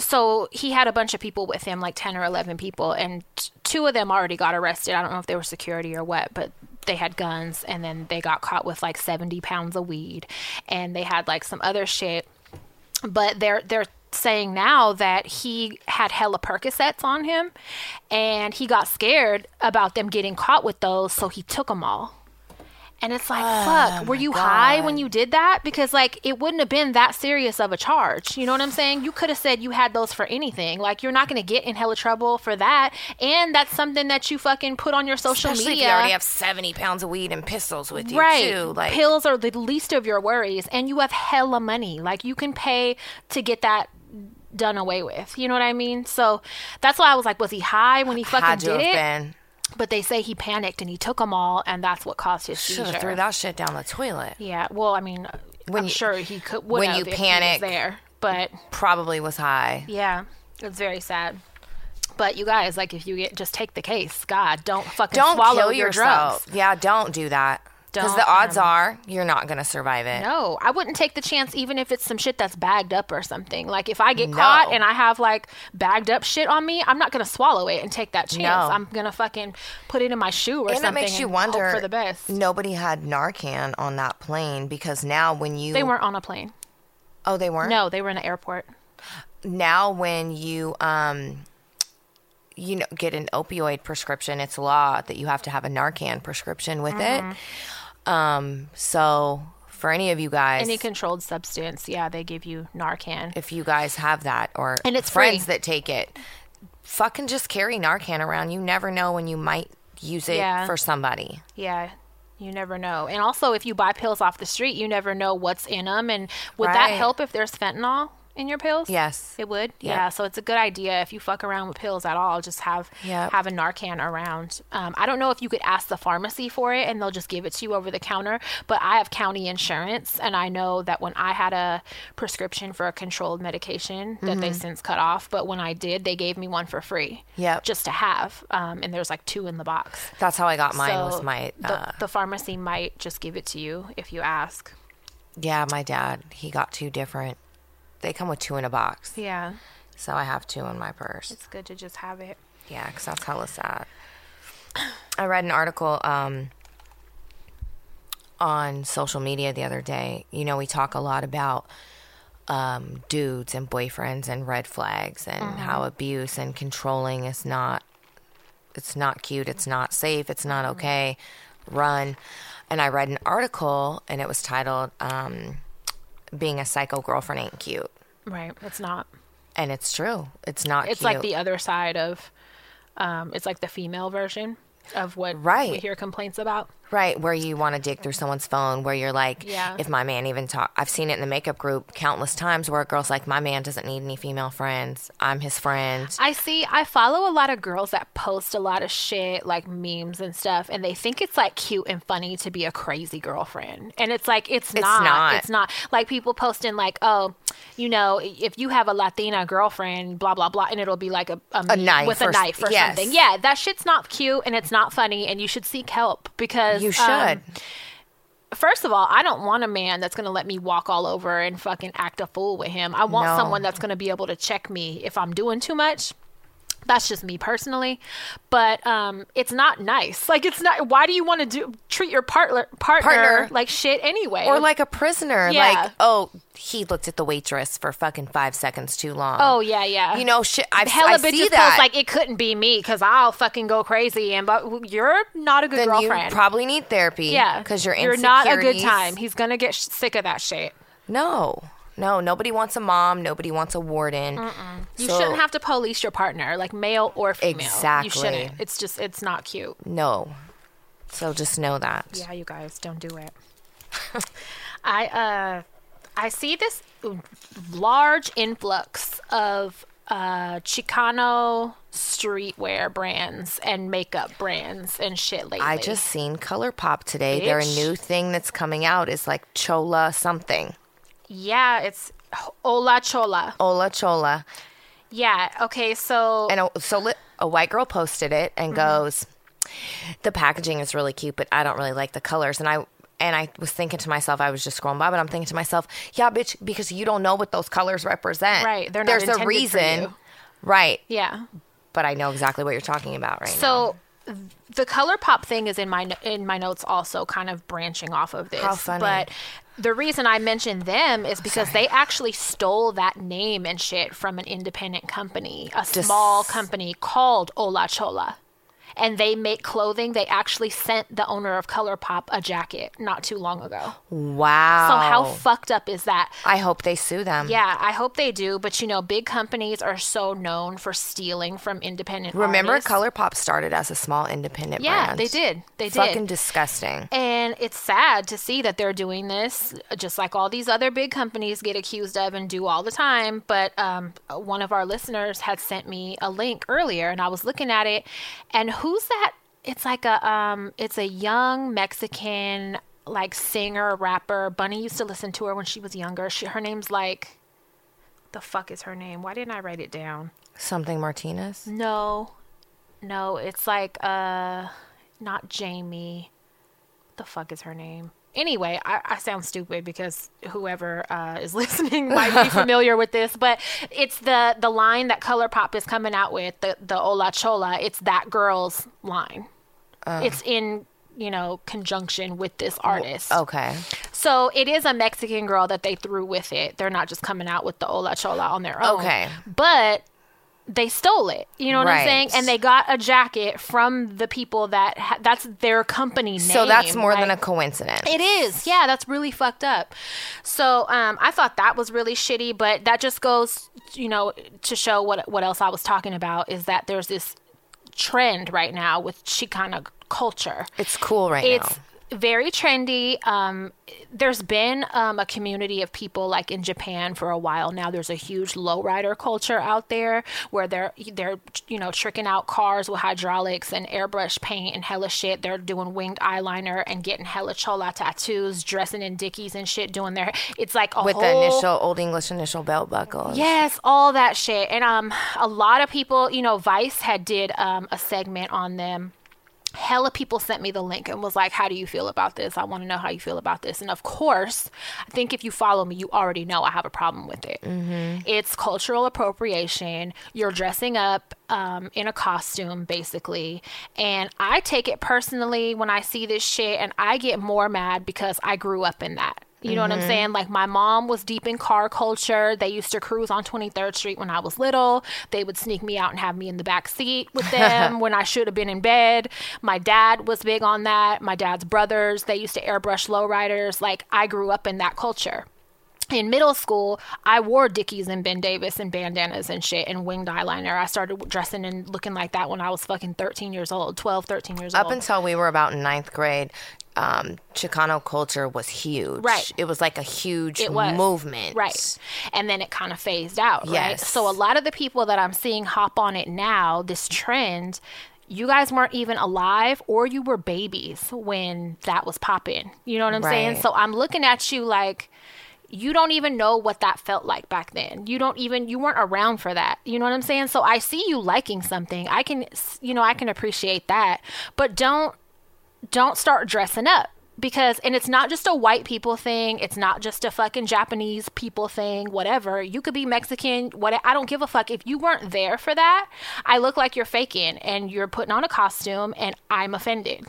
so he had a bunch of people with him, like 10 or 11 people, and t- two of them already got arrested. I don't know if they were security or what, but they had guns, and then they got caught with like 70 pounds of weed, and they had like some other shit. But they're, they're, saying now that he had hella Percocets on him and he got scared about them getting caught with those, so he took them all. And it's like, oh fuck, were you high when you did that? Because, like, it wouldn't have been that serious of a charge. You know what I'm saying? You could have said you had those for anything. Like, you're not going to get in hella trouble for that. And that's something that you fucking put on your social Especially media. if you already have 70 pounds of weed and pistols with you, right. too. Like, Pills are the least of your worries. And you have hella money. Like, you can pay to get that done away with. You know what I mean? So that's why I was like, was he high when he fucking did have it? been. But they say he panicked and he took them all, and that's what caused his Should seizure. have threw that shit down the toilet. Yeah, well, I mean, When I'm you- sure he could. when Would you have if panic- there, but Probably was high. yeah, it's very sad. But you guys, like, if you get just take the case, God, don't fucking Don't swallow your yourself. drugs. Yeah, don't do that. Because the odds um, are you're not going to survive it. No, I wouldn't take the chance, even if it's some shit that's bagged up or something. Like, if I get No. caught and I have like bagged up shit on me, I'm not gonna swallow it and take that chance. No. I'm gonna fucking put it in my shoe or something. and it makes you wonder for the best. nobody had Narcan on that plane because now when you They weren't on a plane. oh they weren't No, they were in an airport. now when you um you know get an opioid prescription it's law that you have to have a Narcan prescription with Mm-hmm. it um so for any of you guys Any controlled substance, yeah, they give you Narcan. if you guys have that or And it's friends free. that take it fucking just carry Narcan around you never know when you might use it Yeah. for somebody. Yeah. You never know. And also, if you buy pills off the street, you never know what's in them. And would that help if there's fentanyl in your pills? Yes. It would. Yep. Yeah. So it's a good idea if you fuck around with pills at all, just have Yep. have a Narcan around. Um, I don't know if you could ask the pharmacy for it and they'll just give it to you over the counter. But I have county insurance, and I know that when I had a prescription for a controlled medication that Mm-hmm. they since cut off, but when I did, they gave me one for free. Yep. Just to have. Um, and there's like two in the box. That's how I got mine. So was my the, uh, the pharmacy might just give it to you if you ask. yeah, my dad. He got two different. They come with two in a box, Yeah, so I have two in my purse. it's good to just have it. Yeah, because that's hella sad. I read an article um, on social media the other day. You know, we talk a lot about um, dudes and boyfriends and red flags and how abuse and controlling is not. It's not cute. It's not safe. It's not okay. Run. And I read an article, and it was titled um, "Being a Psycho Girlfriend Ain't Cute," Right, it's not. and it's true. It's not. It's cute. like the other side of. Um, it's like the female version of what we Right. hear complaints about. Right, where you want to dig through someone's phone, where you're like, Yeah. if my man even talk, I've seen it in the makeup group countless times where a girl's like, my man doesn't need any female friends. I'm his friend. I see. I follow a lot of girls that post a lot of shit, like memes and stuff, and they think it's like cute and funny to be a crazy girlfriend. And it's like it's, not. not. It's not. Like people posting like, oh, you know, if you have a Latina girlfriend, blah blah blah, and it'll be like a a, meme knife with a or- knife or yes. something. Yeah, that shit's not cute and it's not funny, and you should seek help because you should. um, First of all, I don't want a man that's going to let me walk all over and fucking act a fool with him. I want No. someone that's going to be able to check me if I'm doing too much. That's just me personally, but um, it's not nice. Like it's not. Why do you want to do treat your partner partner, Partner. like shit anyway? or like a prisoner, Yeah. like, oh, he looked at the waitress for fucking five seconds too long. oh yeah, yeah. you know, shit. I've, hella I bitches see that. like it couldn't be me because I'll fucking go crazy. And but you're not a good then you girlfriend. probably need therapy. yeah, because you're you're not a good time. He's gonna get sh- sick of that shit. No, no, nobody wants a mom. Nobody wants a warden. You shouldn't have to police your partner, like male or female. Exactly. You shouldn't. It's just it's not cute. No. So just know that. Yeah, you guys don't do it. I uh I see this large influx of uh Chicano streetwear brands and makeup brands and shit lately. I just seen ColourPop today. Their Bitch. new thing that's coming out is like Chola something. Yeah, it's Hola Chola. Ola Chola. Yeah, okay, so And a, so li- a white girl posted it and Mm-hmm. goes, "The packaging is really cute, but I don't really like the colors." And I and I was thinking to myself, I was just scrolling by, but I'm thinking to myself, "Yeah, bitch, because you don't know what those colors represent. Right, they're not There's a reason, right? yeah. But I know exactly what you're talking about right now. So the ColourPop thing is in my in my notes also kind of branching off of this. How funny. But the reason I mentioned them is because they actually stole that name and shit from an independent company, a small company called Ola Chola. And they make clothing. They actually sent the owner of ColourPop a jacket not too long ago. Wow. So how fucked up is that? I hope they sue them. Yeah, I hope they do. But you know, big companies are so known for stealing from independent. Remember, artists. ColourPop started as a small independent Yeah, brand. they did. They did. Fucking disgusting. And it's sad to see that they're doing this, just like all these other big companies get accused of and do all the time. But um, one of our listeners had sent me a link earlier, and I was looking at it. And who's that? It's like a um, it's a young Mexican like singer rapper. Bunny used to listen to her when she was younger. She her name's like, the fuck is her name? Why didn't I write it down? Something Martinez. No, no, it's like uh, not Jamie. The fuck is her name? Anyway, I, I sound stupid because whoever uh, is listening might be familiar with this, but it's the the line that ColourPop is coming out with the the Ola Chola. It's that girl's line. it's in you know conjunction with this artist. Okay. So it is a Mexican girl that they threw with it. They're not just coming out with the Ola Chola on their own. Okay. But they stole it. You know what I'm saying? And they got a jacket from the people that ha- that's their company name. So that's more than a coincidence. It is. Yeah, that's really fucked up. So um, I thought that was really shitty, but that just goes, you know, to show what what else I was talking about is that there's this trend right now with Chicana culture. It's cool right It's now. Very trendy. Um, there's been um, a community of people like in Japan for a while now. There's a huge lowrider culture out there where they're they're you know tricking out cars with hydraulics and airbrush paint and hella shit. They're doing winged eyeliner and getting hella chola tattoos, dressing in dickies and shit, doing their. It's like a With whole the initial old English initial belt buckle. Yes, all that shit. And um a lot of people, you know, Vice had did um a segment on them. Hella people sent me the link and was like, How do you feel about this? I want to know how you feel about this. And of course, I think if you follow me, you already know I have a problem with it. It's cultural appropriation. You're dressing up um, in a costume, basically. And I take it personally when I see this shit, and I get more mad because I grew up in that. You know what I'm mm-hmm. saying? Like my mom was deep in car culture. They used to cruise on 23rd Street when I was little. They would sneak me out and have me in the back seat with them when I should have been in bed. My dad was big on that. My dad's brothers, they used to airbrush lowriders. Like I grew up in that culture. In middle school, I wore Dickies and Ben Davis and bandanas and shit and winged eyeliner. I started dressing and looking like that when I was fucking 13 years old, 12, 13 years Up old. Up until we were about in ninth grade, um, Chicano culture was huge. Right. It was like a huge It was. movement. Right. And then it kind of phased out, right? So a lot of the people that I'm seeing hop on it now, this trend, you guys weren't even alive or you were babies when that was popping. You know what I'm saying? So I'm looking at you like you don't even know what that felt like back then. You don't even you weren't around for that. You know what I'm saying? So I see you liking something. I can you know, I can appreciate that. But don't don't start dressing up because and it's not just a white people thing. It's not just a fucking japanese people thing whatever. You could be mexican what i don't give a fuck. If you weren't there for that i look like you're faking and you're putting on a costume and i'm offended.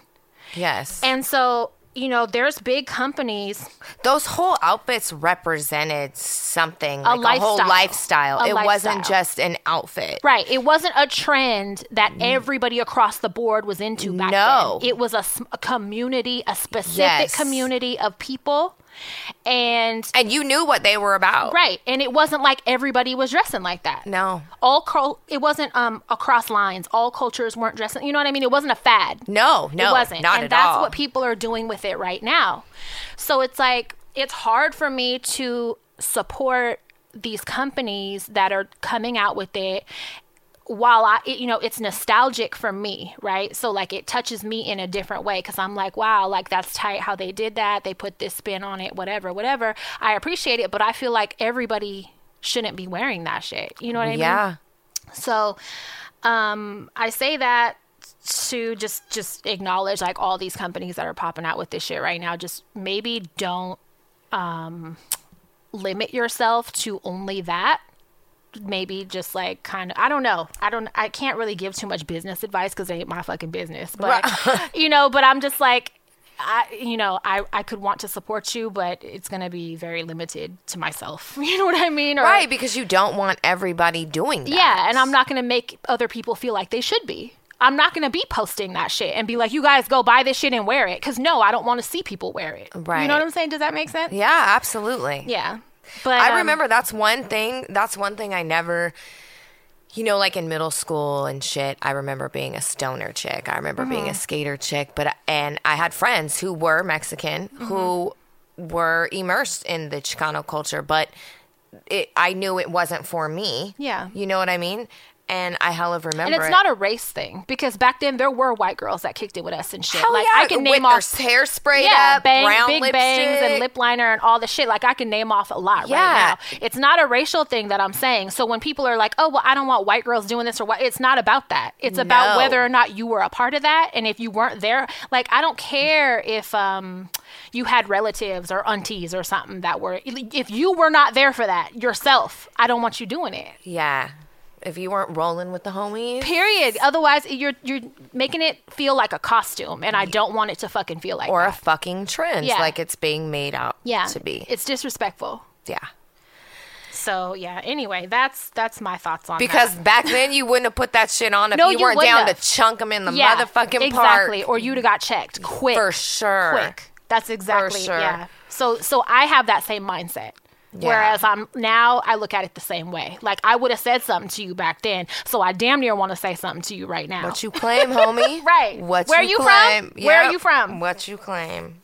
Yes. and so you know there's big companies Those whole outfits represented something, like a, whole lifestyle. lifestyle. A it wasn't just an outfit. Right. It wasn't a trend that mm. everybody across the board was into back No. then. It was a community, a specific Yes. community of people. And And you knew what they were about. right, and it wasn't like everybody was dressing like that. No. All cul- it wasn't um across lines. All cultures weren't dressing. You know what I mean? It wasn't a fad. No, no. it wasn't. Not and at that's all. what people are doing with it right now. So it's like it's hard for me to support these companies that are coming out with it while I, it, you know, it's nostalgic for me, right? So like it touches me in a different way because I'm like, wow, like that's tight how they did that. They put this spin on it, whatever, whatever. I appreciate it, but I feel like everybody shouldn't be wearing that shit. You know what I mean? yeah. So, um, I say that to just just acknowledge like all these companies that are popping out with this shit right now. Just maybe don't um, limit yourself to only that. Maybe just like kind of I don't know. I don't I can't really give too much business advice because it ain't my fucking business. But you know, but I'm just like I, you know, I, I could want to support you, but it's going to be very limited to myself. You know what I mean? Or- Right, because you don't want everybody doing that. yeah, and I'm not going to make other people feel like they should be. I'm not going to be posting that shit and be like, you guys go buy this shit and wear it. Because no, I don't want to see people wear it. Right. You know what I'm saying? Does that make sense? Yeah, absolutely. Yeah. But I um, remember that's one thing. That's one thing I never, you know, like in middle school and shit. I remember being a stoner chick. I remember being Mm-hmm. a skater chick. But and I had friends who were Mexican Mm-hmm. who were immersed in the Chicano culture, but it, I knew it wasn't for me. Yeah. you know what I mean. And I hell of remember. And it's it. not a race thing because back then there were white girls that kicked it with us and shit. Hell like yeah, I can name their off hair sprayed yeah, up, bang, brown big lipstick. bangs and lip liner and all the shit. Like I can name off a lot Yeah. right now. It's not a racial thing that I'm saying. So when people are like, "Oh, well, I don't want white girls doing this or what," it's not about that. It's about No. whether or not you were a part of that, and if you weren't there, like I don't care if um you had relatives or aunties or something that were. If you were not there for that yourself, I don't want you doing it. Yeah, if you weren't rolling with the homies. Period. Otherwise, you're you're making it feel like a costume, and I don't want it to fucking feel like or a fucking trend, Yeah. like it's being made out yeah, to be. It's disrespectful. yeah. So yeah. Anyway, that's that's my thoughts on Because that. back then you wouldn't have put that shit on if No, you, you weren't down have. to chunk them in the yeah, motherfucking exactly, park. or you'd have got checked quick For sure. quick. That's exactly sure. yeah. So so I have that same mindset. Whereas I'm now I look at it the same way. Like I would have said something to you back then, so I damn near want to say something to you right now. What you claim, homie? Right. What Where you, you from? claim. Where are you from? What you claim.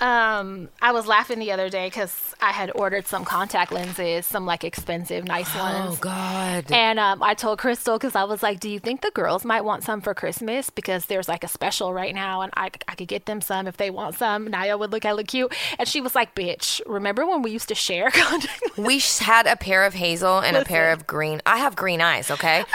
Um, I was laughing the other day because I had ordered some contact lenses, some like expensive, nice ones. Oh. God. And um, I told Crystal because I was like, "Do you think the girls might want some for Christmas? Because there's like a special right now, and I, I could get them some if they want some. Naya would look hella cute." And she was like, "Bitch, remember when we used to share contact?" lenses? we had a pair of hazel and a pair of green. I have green eyes, okay?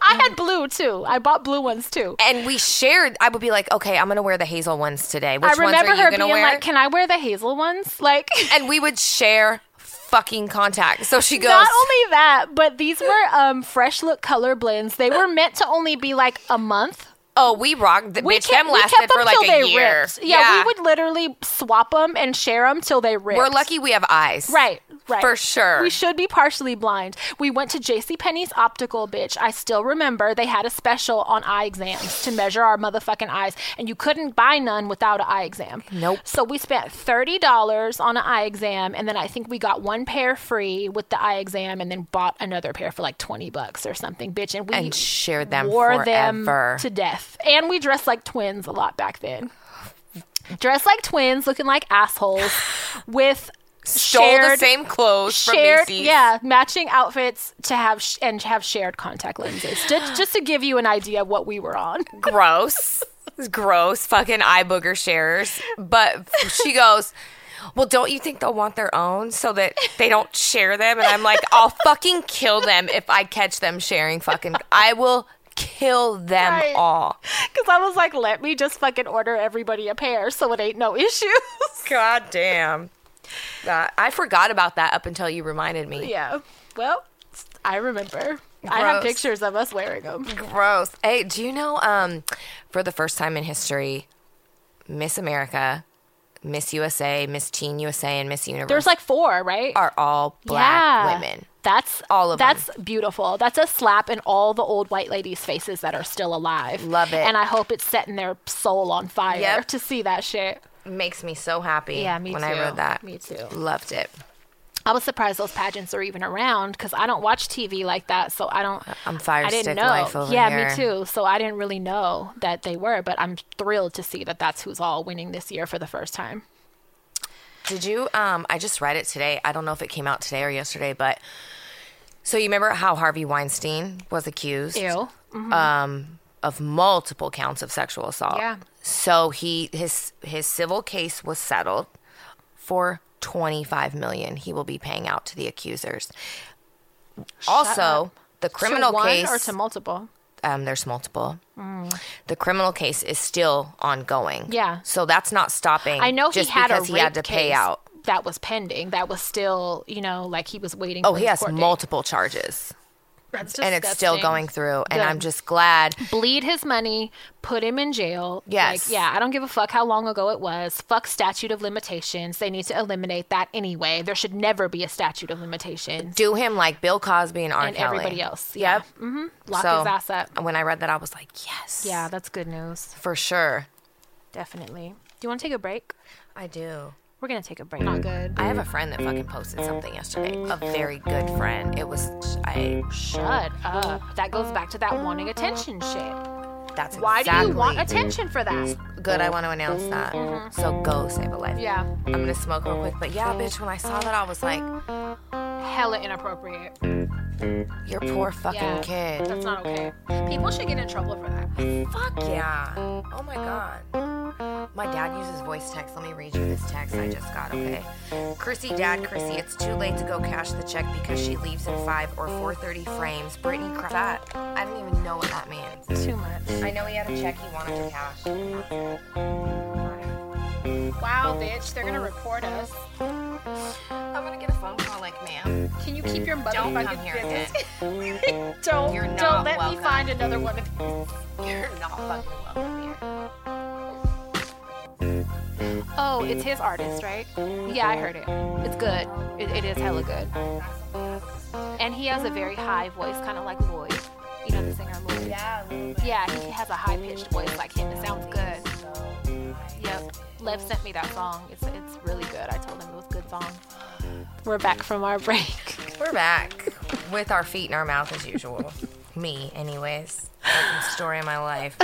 I had blue too. I bought blue ones too. and we shared. I would be like, okay, I'm gonna wear the hazel ones today. Which I remember ones are her you gonna being wear? like, "Can I wear the hazel ones?" Like. and we would share fucking contact. So she goes, Not only that, but these were um, fresh look color blends. They were meant to only be like a month. "Oh, we rocked. The bitch, kept- them lasted for like a year. ripped. Yeah, we would literally swap them and share them till they ripped. We're lucky we have eyes, Right, right. For sure. We should be partially blind. We went to JCPenney's optical, bitch. I still remember they had a special on eye exams to measure our motherfucking eyes, and you couldn't buy none without an eye exam. Nope. So we spent $30 on an eye exam, and then I think we got one pair free with the eye exam, and then bought another pair for like 20 bucks or something, bitch. And we And shared them wore forever. them to death. And we dressed like twins a lot back then. Dressed like twins, looking like assholes, with Stole shared, the same clothes from shared, Macy's. yeah, matching outfits to have sh- and have shared contact lenses. just, just to give you an idea of what we were on. gross. Gross. Fucking eye booger sharers. But she goes, Well, don't you think they'll want their own so that they don't share them? And I'm like, I'll fucking kill them if I catch them sharing fucking. I will kill them Right. all. Because I was like, let me just fucking order everybody a pair so it ain't no issues. God damn. That, I forgot about that up until you reminded me. yeah. Well, I remember. I have pictures of us wearing them. Gross. Hey, do you know, um, for the first time in history, Miss America, Miss USA, Miss Teen USA, and Miss Universe There's like four, right? are all black women. That's All of that's beautiful. That's a slap in all the old white ladies' faces that are still alive. Love it. And I hope it's setting their soul on fire Yep. to see that shit. Makes me so happy. Yeah, me when too. I read that. Me too. Loved it. I was surprised those pageants are even around because I don't watch TV like that, so I don't. I'm fire I didn't know. life over yeah, here. me too. So I didn't really know that they were, but I'm thrilled to see that that's who's all winning this year for the first time. Did you? Um, I just read it today. I don't know if it came out today or yesterday, but so you remember how Harvey Weinstein was accused? Ew. um, of multiple counts of sexual assault. Yeah. So he his his civil case was settled for 25 million he will be paying out to the accusers. also, up. the criminal to one case or to multiple. um, there's multiple. The criminal case is still ongoing. Yeah. So that's not stopping. I know just he had a because he had to rape pay case out. That was pending. That was still, you know, like he was waiting. Oh, for he his has court date. multiple charges. That's And it's still going through. And I'm just glad. bleed his money, put him in jail. Yes. Like, yeah, I don't give a fuck how long ago it was. Fuck statute of limitations. They need to eliminate that anyway. There should never be a statute of limitations. Do him like Bill Cosby and R. and Kelly. everybody else. Yeah. Yep. Mm-hmm. Lock So- his ass up. When I read that, I was like, yes. Yeah, that's good news. For sure. Definitely. Do you want to take a break? I do. We're going to take a break. Not mm. good. I have a friend that fucking posted something yesterday. A very good friend. It was I. Shut up. That goes back to that wanting attention shit. That's Why exactly do you want attention for that? Good. I want to announce that. Mm-hmm. So go save a life. Yeah. I'm gonna smoke real quick. But yeah, bitch. When I saw that, I was like, Hella inappropriate. your poor fucking Yeah. kid. That's not okay. People should get in trouble for that. Fuck yeah. Oh my god. My dad uses voice text. Let me read you this text I just got, okay? Chrissy, Dad, Chrissy, it's too late to go cash the check because she leaves in 5 or 4.30 frames. Brittany, cra- that, I don't even know what that means. Too much. I know he had a check he wanted to cash. Wow, bitch, they're gonna report us. I'm gonna get a phone call like, ma'am, Can you keep your don't motherfucking come here again. don't You're don't not let me find another one of these. You're not fucking welcome here. Oh, it's his artist, right? Yeah, I heard it. It's good. It, it is hella good. And he has a very high voice, kind of like Lloyd. You know the singer Lloyd. Yeah, Yeah, he has a high pitched voice like him. It sounds good. Yep. Lev sent me that song. It's it's really good. I told him it was a good song. We're back from our break. We're back with our feet in our mouth as usual. Me, anyways. Story of my life.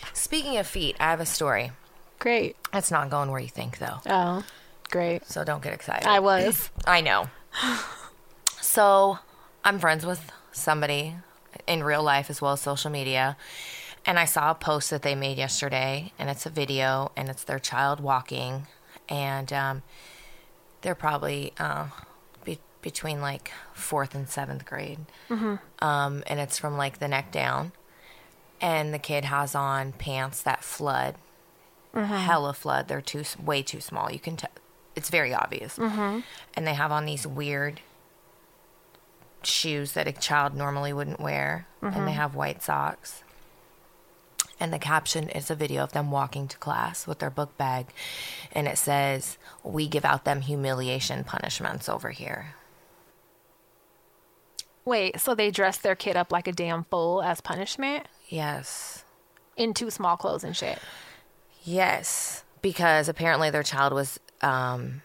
Speaking of feet, I have a story. Great. It's not going where you think, though. Oh, great. So don't get excited. I was. I know. So I'm friends with somebody in real life as well as social media. And I saw a post that they made yesterday, and it's a video, and it's their child walking. And um, they're probably uh, be- between like fourth and seventh grade. Um, and it's from like the neck down. And the kid has on pants that flood, hella flood. They're too way too small. You can tell. It's very obvious. And they have on these weird shoes that a child normally wouldn't wear, and they have white socks. And the caption is a video of them walking to class with their book bag, and it says, "We give out them humiliation punishments over here." Wait, so they dress their kid up like a damn fool as punishment Yes, in too small clothes and shit. yes, because apparently their child was um,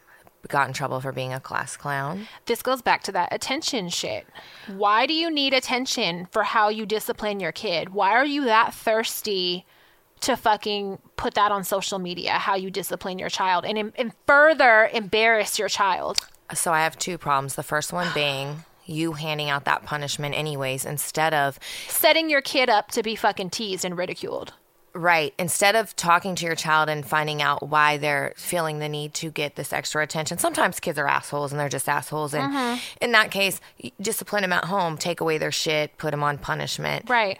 got in trouble for being a class clown. This goes back to that attention shit. Why do you need attention for how you discipline your kid? Why are you that thirsty to fucking put that on social media, how you discipline your child, and, and further embarrass your child? So I have two problems. The first one being you handing out that punishment anyways instead of Setting your kid up to be fucking teased and ridiculed. Right. Instead of talking to your child and finding out why they're feeling the need to get this extra attention, sometimes kids are assholes and they're just assholes. And uh-huh. in that case, discipline them at home, take away their shit, put them on punishment. Right.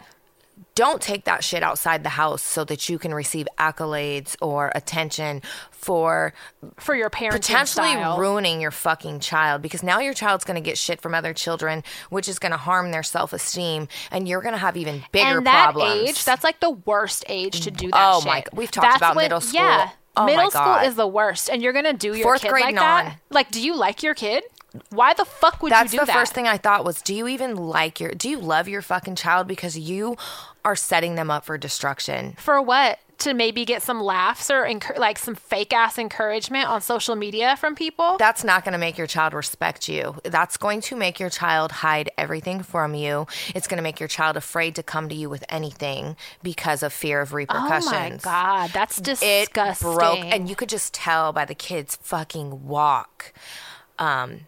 Don't take that shit outside the house so that you can receive accolades or attention for For your parents potentially style. ruining your fucking child because now your child's going to get shit from other children, which is going to harm their self esteem, and you're going to have even bigger and that problems. age, that's like the worst age to do that Oh shit. my We've talked about middle school. Yeah. Oh middle school is the worst. And you're going to do your Fourth kid grade like and that? on. Like, do you like your kid? Why the fuck would That's you do that? That's the first thing I thought was, do you even like your, do you love your fucking child because you are setting them up for destruction? For what? To maybe get some laughs or like some fake ass encouragement on social media from people? That's not going to make your child respect you. That's going to make your child hide everything from you. It's going to make your child afraid to come to you with anything because of fear of repercussions. oh my god, that's It disgusting. broke, and you could just tell by the kids' fucking walk. Um,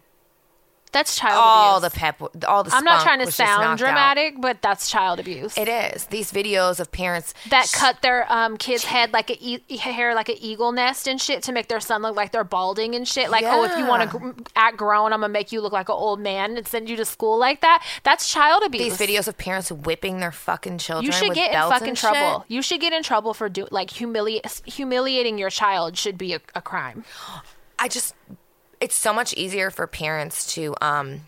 that's child abuse. All the abuse. pep, all the. I'm not trying to was just knocked sound out. dramatic, but that's child abuse. It is. These videos of parents that cut their um kid's head like a e- hair like an eagle nest and shit to make their son look like they're balding and shit. Like, oh, if you want to gr- act grown, I'm gonna make you look like an old man and send you to school like that. That's child abuse. these videos of parents whipping their fucking children. you should get in fucking trouble. shit. You should get in trouble for do like humili- humiliating your child should be a, a crime. I just, it's so much easier for parents to um,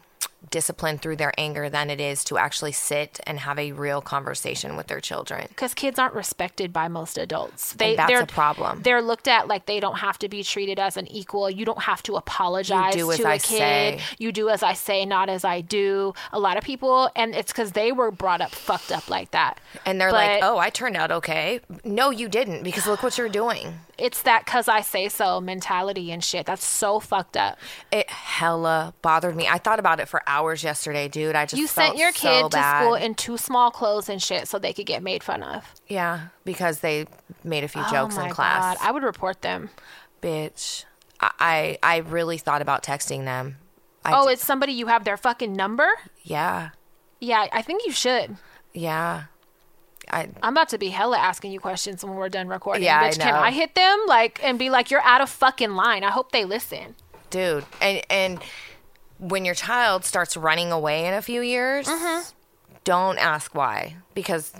discipline through their anger than it is to actually sit and have a real conversation with their children. because kids aren't respected by most adults. They, that's they're, a problem. They're looked at like they don't have to be treated as an equal. You don't have to apologize You do as to a I kid. say. You do as I say, not as I do. A lot of people, and it's because they were brought up fucked up like that. And they're like, oh, I turned out okay. No, you didn't because look what you're doing. It's that because I say so mentality and shit. That's so fucked up. It hella bothered me. I thought about it for hours yesterday, dude. I just You sent your so kid to bad. school in too small clothes and shit so they could get made fun of. Yeah, because they made a few oh jokes oh my in class. God. I would report them. Bitch, I, I I really thought about texting them. I oh, d- it's somebody you have their fucking number? yeah, Yeah, I think you should. yeah. I I'm about to be hella asking you questions when we're done recording. Yeah, I Bitch, can. I hit them like and be like, you're out of fucking line? I hope they listen. dude, and and when your child starts running away in a few years, Mm-hmm. don't ask why because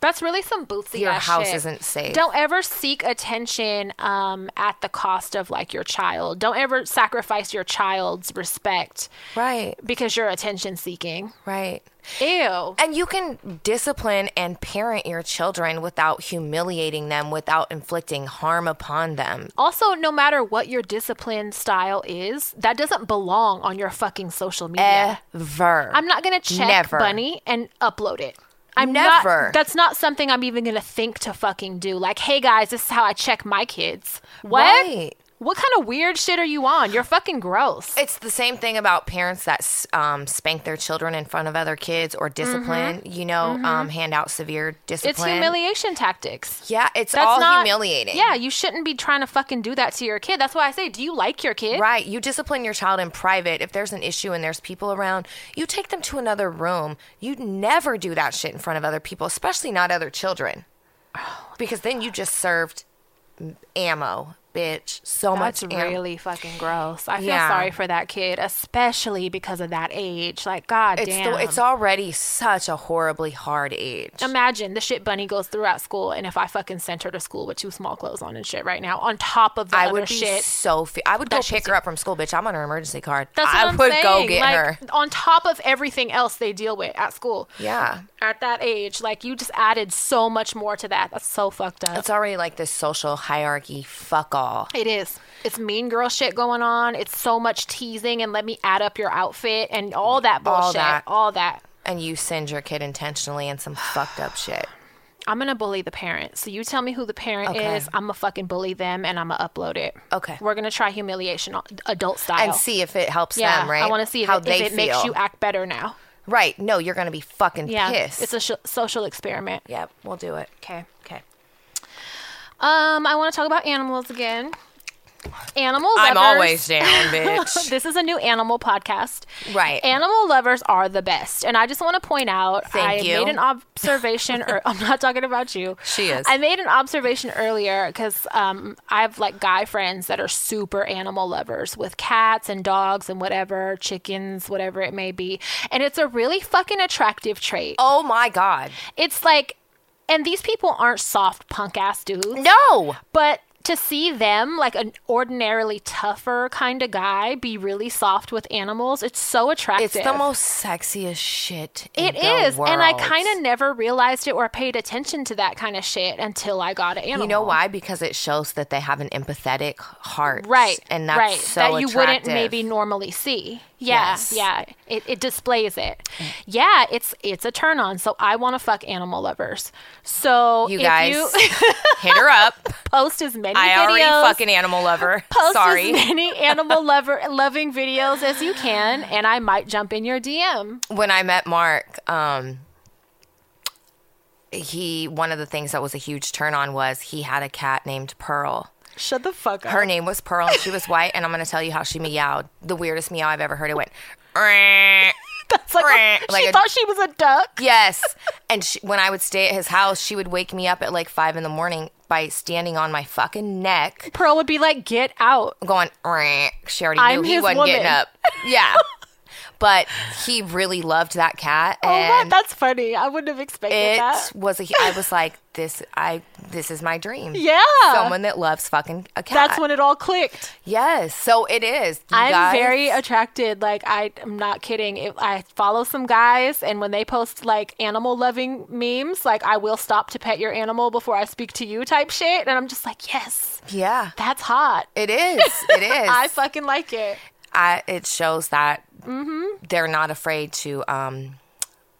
That's really some bootsy your house shit. isn't safe. Don't ever seek attention um, at the cost of like your child. Don't ever sacrifice your child's respect right, because you're attention seeking. right. Ew. And you can discipline and parent your children without humiliating them, without inflicting harm upon them. Also, no matter what your discipline style is, that doesn't belong on your fucking social media. Ever. I'm not gonna check Never. Bunny and upload it. I'm Never. Not, that's not something I'm even gonna think to fucking do. Like, hey guys, this is how I check my kids. What? Right. What kind of weird shit are you on? You're fucking gross. It's the same thing about parents that um, spank their children in front of other kids or discipline, you know, um, hand out severe discipline. Mm-hmm. It's humiliation tactics. Yeah, it's That's all not humiliating. Yeah, you shouldn't be trying to fucking do that to your kid. That's why I say, do you like your kid? Right. You discipline your child in private. If there's an issue and there's people around, you take them to another room. You never do that shit in front of other people, especially not other children. Because then you just served ammo, bitch. So That's much really fucking gross. I feel Yeah. sorry for that kid, especially because of that age. Like, god It's damn. the, it's already such a horribly hard age. Imagine the shit Bunny goes through at school, and if I fucking sent her to school with two small clothes on and shit right now, on top of the I other would be shit. so. Fe- I would go pick her up from school, bitch. I'm on her emergency card. That's what I I'm would saying. go get like, her. on top of everything else they deal with at school. Yeah, At that age, like you just added so much more to that. That's so fucked up. it's already like this social hierarchy. Fuck all. It is. It's mean girl shit going on. It's so much teasing and let me add up your outfit and all that bullshit. All that. All that. And you send your kid intentionally in some fucked up shit. I'm gonna bully the parent. So you tell me who the parent Okay. is. I'm gonna fucking bully them and I'm gonna upload it. Okay. We're gonna try humiliation, adult style. and see if it helps yeah, them, right? I want to see if, how it, they if it feel. makes you act better now. Right. No, you're gonna be fucking Yeah, pissed. it's a sh- social experiment. yep, we'll do it. Okay. Okay. Um, I want to talk about animals again. Animal I'm lovers- always down, bitch. this is a new animal podcast. Right. Animal lovers are the best. And I just want to point out Thank I you. made an observation or I'm not talking about you. She is. I made an observation earlier because um, I have like guy friends that are super animal lovers with cats and dogs and whatever, chickens, whatever it may be. And it's a really fucking attractive trait. oh my god. It's like and these people aren't soft punk ass dudes. No. But to see them, like an ordinarily tougher kind of guy, be really soft with animals, it's so attractive. It's the most sexiest shit. In It is, and I kind of never realized it or paid attention to that kind of shit until I got an animal. You know why? Because it shows that they have an empathetic heart, Right, And that's right. so that you wouldn't maybe normally see. Yeah, Yes. yeah. It, it displays it. Yeah, it's it's a turn on. So I want to fuck animal lovers. So You if guys you hit her up. post as many videos I videos, already fucking animal lover. post Sorry. as many animal lover loving videos as you can, and I might jump in your DM. when I met Mark, um, he one of the things that was a huge turn on was he had a cat named Pearl. Shut the fuck up. Her name was Pearl and she was white, and I'm gonna tell you how she meowed. The weirdest meow I've ever heard. It went. That's like, a, Like she a- thought she was a duck. Yes, and she, when I would stay at his house, she would wake me up at like five in the morning by standing on my fucking neck, Pearl would be like, "Get out." going. She already I'm knew he wasn't woman. getting up. Yeah, but he really loved that cat, Oh, that—that's funny. I wouldn't have expected it that. was a. I was like, this. I. This is my dream. Yeah. someone that loves fucking a cat. That's when it all clicked. Yes, so it is. You I'm guys- very attracted. Like I, I'm not kidding. If I follow some guys, and when they post like animal loving memes, like I will stop to pet your animal before I speak to you, type shit. And I'm just like, yes, Yeah, that's hot. it is. It is. I fucking like it. I, it shows that Mm-hmm. they're not afraid to um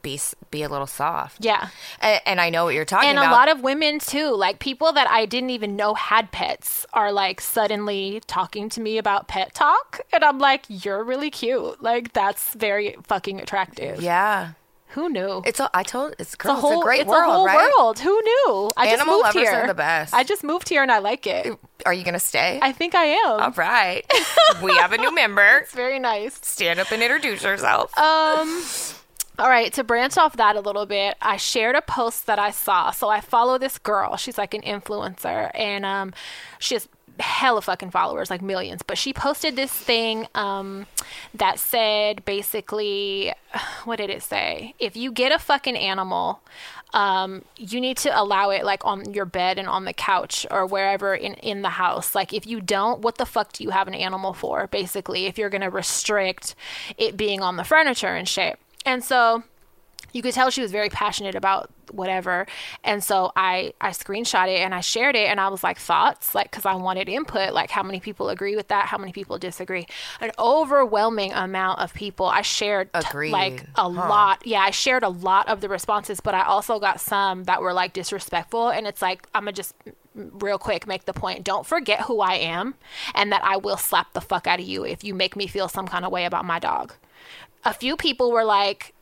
be be a little soft. Yeah. and, and I know what you're talking and about. And a lot of women too like people that i didn't even know had pets are like suddenly talking to me about pet talk and i'm like you're really cute like that's very fucking attractive yeah, who knew it's a. I told it's, It's a whole, it's a great it's world, a whole right? world. Who knew? I just Animal moved lovers here. are the best. I just moved here and I like it. Are you gonna stay? I think I am. All right, we have a new member. It's very nice. Stand up and introduce yourself. Um, all right, to branch off that a little bit, I shared a post that I saw. So I follow this girl. She's like an influencer, and um, she has hella fucking followers, like millions. But she posted this thing um, that said basically, what did it say? If you get a fucking animal, um, you need to allow it like on your bed and on the couch or wherever in, in the house. Like if you don't, what the fuck do you have an animal for? Basically, if you're gonna restrict it being on the furniture and shit. And so you could tell she was very passionate about whatever. And so i i screenshot it and i shared it and i was like thoughts? Like because i wanted input like how many people agree with that? How many people disagree? An overwhelming amount of people. I shared t- Agreed. like a lot. Yeah i shared a lot of the responses but i also got some that were like disrespectful. And it's like i'm gonna just real quick make the point. Don't forget who i am and that i will slap the fuck out of you if you make me feel some kind of way about my dog. A few people were like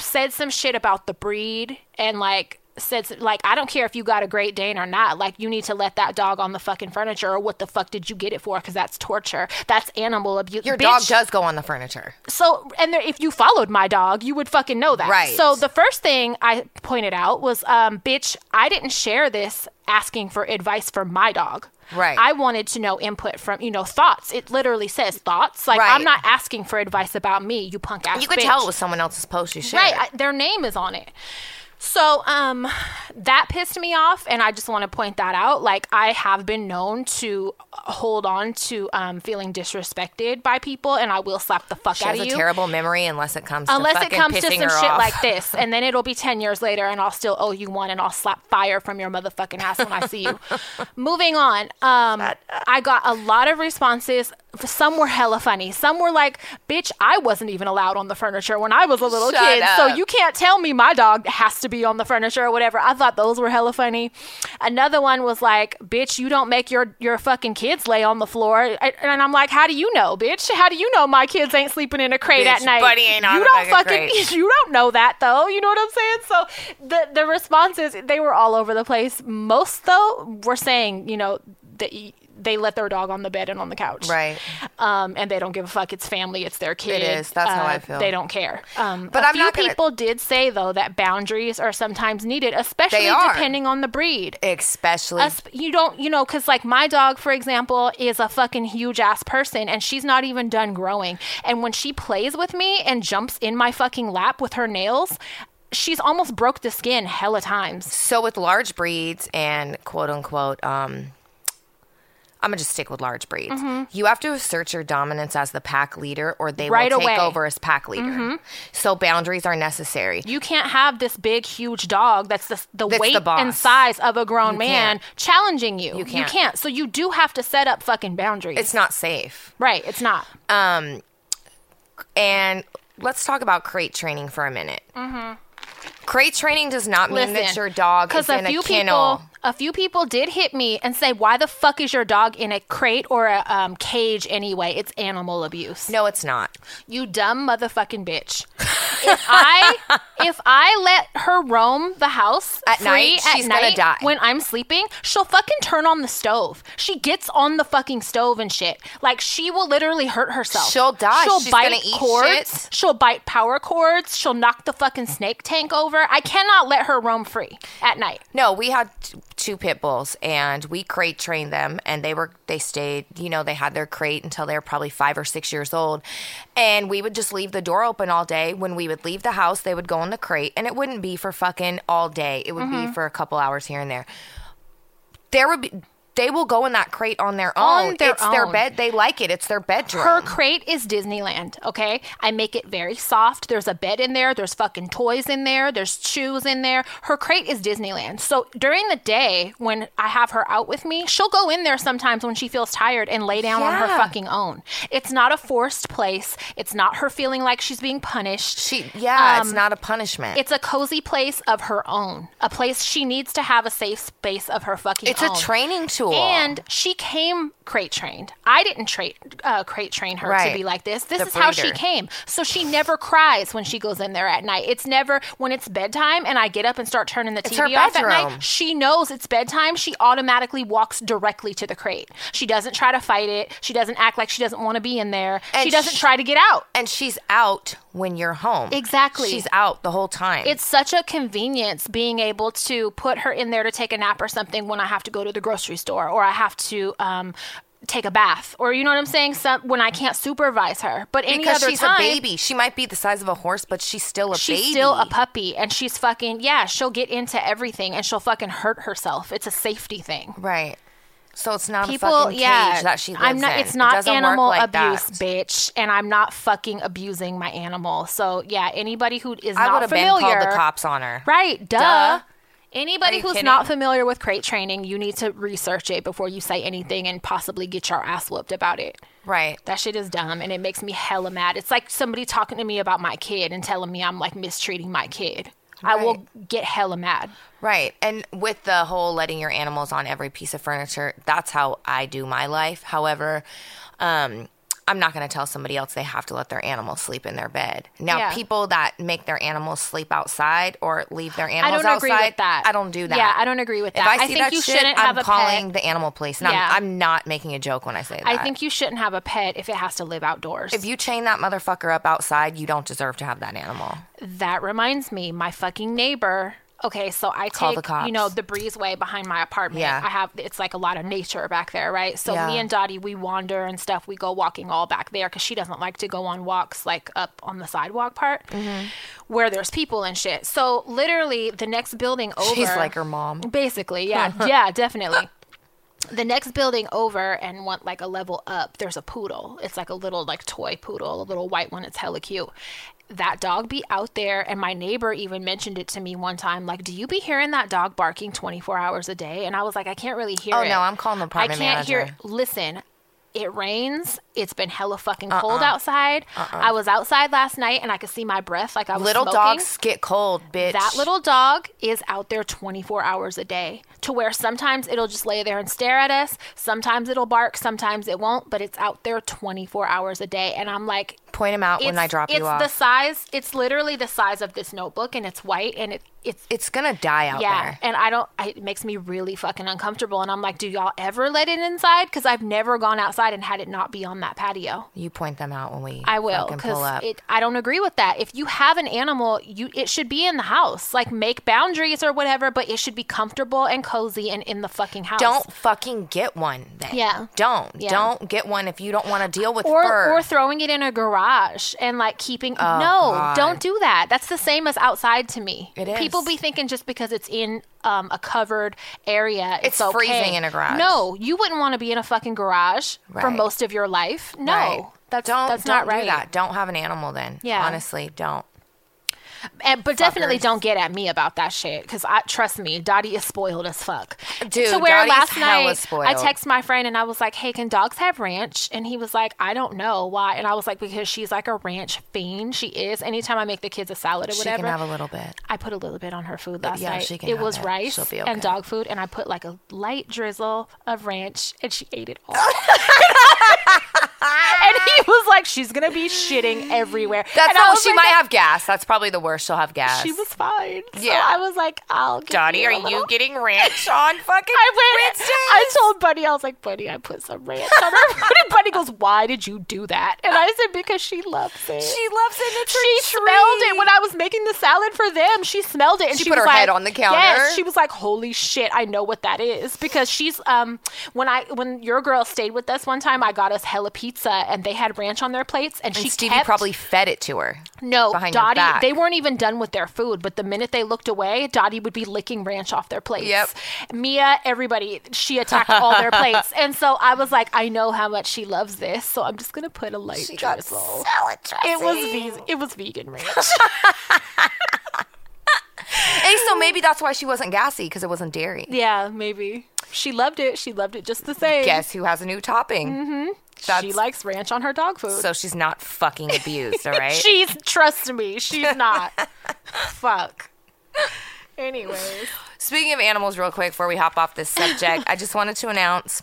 said some shit about the breed and like said like I don't care if you got a Great Dane or not. Like you need to let that dog on the fucking furniture or what the fuck did you get it for? Because that's torture. That's animal abuse. Your Bitch. dog does go on the furniture. So, and there, if you followed my dog, you would fucking know that. Right. So the first thing I pointed out was, um, bitch, I didn't share this asking for advice for my dog. Right. I wanted to know input from, you know, thoughts. It literally says thoughts. Like Right. I'm not asking for advice about me, you punk ass. You could bitch. tell it was someone else's post you shared. Right, I, their name is on it. So, um, that pissed me off, and I just want to point that out. Like, I have been known to hold on to um, feeling disrespected by people, and I will slap the fuck she out has of a you. terrible memory unless it comes to Unless it comes to some shit off. like this, and then it'll be 10 years later, and I'll still owe you one, and I'll slap fire from your motherfucking ass when I see you. Moving on, um, I got a lot of responses. Some were hella funny. Some were like, bitch, I wasn't even allowed on the furniture when I was a little Shut kid, so you can't tell me my dog has to be on the furniture or whatever. I thought those were hella funny. Another one was like, bitch, you don't make your, your fucking kids lay on the floor. I- And I'm like, how do you know, bitch? How do you know my kids ain't sleeping in a crate Bitch, at night? Buddy ain't on you don't fucking you don't know that though. You know what I'm saying? So the the responses they were all over the place. Most though were saying, you know, that they let their dog on the bed and on the couch, Right. Um, and they don't give a fuck. It's family. It's their kid. is. That's how I Uh, feel. They don't care. Um, But a I'm few gonna- people did say though that boundaries are sometimes needed, especially depending on the breed. Especially. You don't, you know, because like my dog, for example, is a fucking huge ass person and she's not even done growing. And when she plays with me and jumps in my fucking lap with her nails, she's almost broke the skin hella times. so with large breeds and quote unquote, um, I'm gonna just stick with large breeds. You have to assert your dominance as the pack leader, or they Mm-hmm. Right will take away. Mm-hmm. over as pack leader. So boundaries are necessary. You can't have this big, huge dog that's the, the That's weight boss. and size of a grown You man can't. challenging you. You can't. can't. So you do have to set up fucking boundaries. It's not safe. right. It's not. Um, And let's talk about crate training for a minute. Mm-hmm. Crate training does not mean that your dog is in a, kennel. people, a few people did hit me and say, "Why the fuck is your dog in a crate or a um, cage anyway? It's animal abuse." no, it's not. You dumb motherfucking bitch. if I if I let her roam the house At night, at she's gonna die. when I'm sleeping, she'll fucking turn on the stove. She gets on the fucking stove and shit. Like she will literally hurt herself. She'll die. She'll She's bite cords. shit. She'll bite power cords. She'll knock the fucking snake tank over. I cannot let her roam free at night. No, we had t- two pit bulls and we crate trained them and they were they stayed, you know, they had their crate until they were probably 5 or 6 years old. And we would just leave the door open all day. When we would leave the house, they would go in the crate and it wouldn't be for fucking all day. It would Mm-hmm. be for a couple hours here and there. There would be they will go in that crate on their On own. their it's their bed. They like it. It's their bedroom. Her crate is Disneyland, okay? I make it very soft. There's a bed in there. There's fucking toys in there. There's shoes in there. Her crate is Disneyland. So during the day, when I have her out with me, she'll go in there sometimes when she feels tired and lay down on her fucking own. It's not a forced place. It's not her feeling like she's being punished. she, yeah, it's Um, not a punishment. It's a cozy place of her own, a place she needs to have a safe space of her fucking It's own. a training tool. And she came crate trained. I didn't tra- uh, crate train her Right. to be like this. This The is how she came. So she never cries when she goes in there at night. It's never when it's bedtime and I get up and start turning the It's TV off at night. She knows it's bedtime. She automatically walks directly to the crate. She doesn't try to fight it. She doesn't act like she doesn't want to be in there. And she doesn't sh- try to get out. and she's out when you're home. Exactly. She's out the whole time. It's such a convenience being able to put her in there to take a nap or something when I have to go to the grocery store or I have to um, take a bath or you know what I'm saying. Some, when I can't supervise her, but any because other she's time, a baby. She might be the size of a horse, but she's still a she's baby. still a puppy and she's fucking yeah. She'll get into everything and she'll fucking hurt herself. It's a safety thing. Right. So it's not People, a fucking yeah, that she lives I'm not. in. It's not doesn't animal like abuse, that. bitch, and I'm not fucking abusing my animal. So yeah, anybody who is I not have been called the cops on her. right? Duh. Duh. Anybody who's kidding? not familiar with crate training, you need to research it before you say anything and possibly get your ass whooped about it. Right. That shit is dumb and it makes me hella mad. It's like somebody talking to me about my kid and telling me I'm like mistreating my kid. I will get hella mad. Right. And with the whole letting your animals on every piece of furniture, that's how I do my life. However, um, I'm not going to tell somebody else they have to let their animal sleep in their bed. Now, Yeah. people that make their animals sleep outside or leave their animals I don't outside, agree with that. I don't do that. Yeah, I don't agree with If that. I see think you shit, shouldn't I'm have a calling pet. the animal police. And Yeah. I'm, I'm not making a joke when I say that. I think you shouldn't have a pet if it has to live outdoors. if you chain that motherfucker up outside, you don't deserve to have that animal. That reminds me, my fucking neighbor. Okay, so I Call take you know the breezeway behind my apartment. Yeah. I have it's like a lot of nature back there, right? So Yeah. me and Dottie we wander and stuff. We go walking all back there because she doesn't like to go on walks like up on the sidewalk part Mm-hmm. where there's people and shit. So literally the next building over, She's like her mom. Basically, yeah, yeah, definitely. The next building over and want like a level up, there's a poodle. It's like a little like toy poodle, a little white one. It's hella cute. That dog be out there, and my neighbor even mentioned it to me one time. Like, do you be hearing that dog barking 24 hours a day? And I was like, I can't really hear Oh, it. no, I'm calling the apartment I can't hear. manager. Listen, it rains. It's been hella fucking Uh-uh. cold outside. Uh-uh. I was outside last night, and I could see my breath. Like I was Little smoking. dogs get cold, bitch. That little dog is out there 24 hours a day to where sometimes it'll just lay there and stare at us. Sometimes it'll bark, sometimes it won't, but it's out there 24 hours a day. And I'm like, Point him out when I drop you off. It's the size, it's literally the size of this notebook and it's white and it, it's, it's gonna die out yeah. there. And I don't, I, it makes me really fucking uncomfortable. And I'm like, do y'all ever let it inside? Because I've never gone outside and had it not be on that patio. You point them out when we I will because pull up. it. I don't agree with that. If you have an animal, you it should be in the house. Like make boundaries or whatever, but it should be comfortable and cozy and in the fucking house. don't fucking get one then. Yeah. Don't. Yeah. Don't get one if you don't want to deal with or fur. or throwing it in a garage and like keeping. Oh, no, Oh, God. don't do that. That's the same as outside to me. It is. People be thinking just because it's in um, a covered area, it's, It's okay. freezing in a garage. No, you wouldn't want to be in a fucking garage for most of your life. No, Right. that's don't, that's don't not right. do that. Don't have an animal then. Yeah. Honestly, don't. And, but definitely don't get at me about that shit because I trust me, Dottie is spoiled as fuck. Dude, to where Dottie's last night spoiled. I text my friend and I was like, "Hey, can dogs have ranch?" And he was like, "I don't know why." And I was like, "Because she's like a ranch fiend. She is. Anytime I make the kids a salad or whatever, She can have a little bit. I put a little bit on her food last yeah, night. she can it was it. rice be and dog food, and I put like a light drizzle of ranch, and she ate it all. and he was like, "She's gonna be shitting everywhere." That's and all. She like, might have gas. That's probably the worst. She'll have gas. She was fine. So Yeah. I was like, "I'll." give Dottie, you are a you getting ranch on fucking I went. I told Buddy, I was like, Buddy, I put some ranch on her. and Buddy goes, Why did you do that? And I said, Because she loves it. She loves it. She treat. smelled it when I was making the salad for them. She smelled it, and She she, put her like, head on the counter? Yes, she was like, "Holy shit, I know what that is." Because she's um when I when your girl stayed with us one time, I got us hella pizza, and they had ranch on their plates, and, And she Stevie kept, probably fed it to her. no Dottie. They weren't even done with their food, but the minute they looked away, Dottie would be licking ranch off their plates. Yep. Mia, everybody, she attacked all their plates, and so I was like, I know how much she loves this, so I'm just gonna put a light She got drizzle. salad dressing. It was ve- it was vegan ranch. Hey, so maybe that's why she wasn't gassy because it wasn't dairy. yeah, maybe she loved it. She loved it just the same. Guess who has a new topping? Mm-hmm. She likes ranch on her dog food. so she's not fucking abused, all right? She's trust me, she's not. Fuck. Anyways, Speaking of animals, real quick before we hop off this subject, I just wanted to announce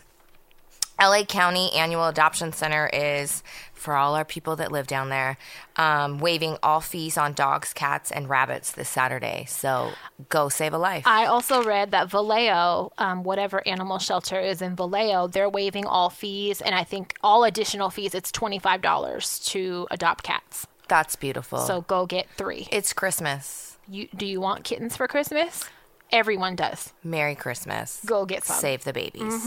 LA County Annual Adoption Center is, for all our people that live down there, um, waiving all fees on dogs, cats, and rabbits this Saturday. So go save a life. I also read that Vallejo, um, whatever animal shelter is in Vallejo, they're waiving all fees, and I think all additional fees. It's twenty five dollars to adopt cats. That's beautiful. So go get three. it's Christmas. You do you want kittens for Christmas? Everyone does. Merry Christmas. Go get some. Save the babies.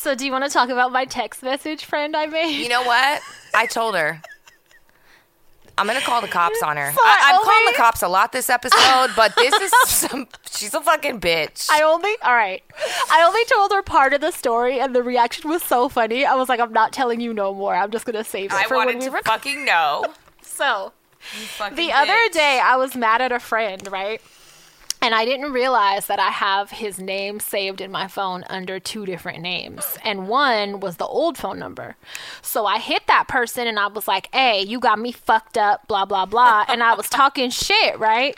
So do you want to talk about my text message friend I made? You know what? I told her. I'm gonna call the cops on her. So I, I I'm calling the cops a lot this episode, but this is some She's a fucking bitch. I only all right. I only told her part of the story, and the reaction was so funny. I was like, I'm not telling you no more. I'm just gonna save it I for wanted when we to fucking know. So You fucking the other day, I was mad at a friend, right? And I didn't realize that I have his name saved in my phone under two different names. And one was the old phone number. So I hit that person and I was like, hey, you got me fucked up, blah, blah, blah. And I was talking shit, right?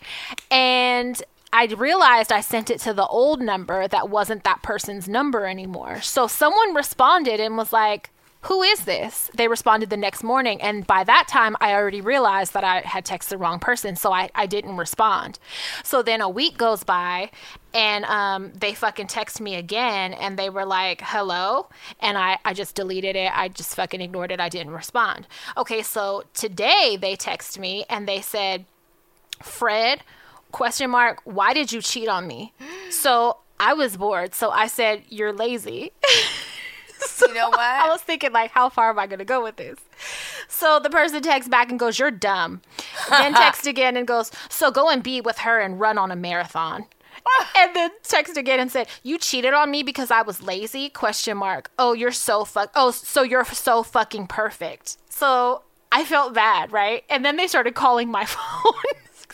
And I realized I sent it to the old number that wasn't that person's number anymore. So someone responded and was like, who is this? They responded the next morning. And by that time, I already realized that I had texted the wrong person. So I, I didn't respond. So then a week goes by and um, they fucking text me again and they were like, hello. And I, I just deleted it. I just fucking ignored it. I didn't respond. Okay. So today they text me and they said, Fred, question mark, why did you cheat on me? So I was bored. So I said, you're lazy. You know what? I was thinking, like, how far am I going to go with this? So the person texts back and goes, You're dumb. Then text again and goes, So go and be with her and run on a marathon. and then text again and said, "You cheated on me because I was lazy?" Question mark. Oh, you're so fuck. Oh, so you're so fucking perfect. So I felt bad, right? And then they started calling my phone,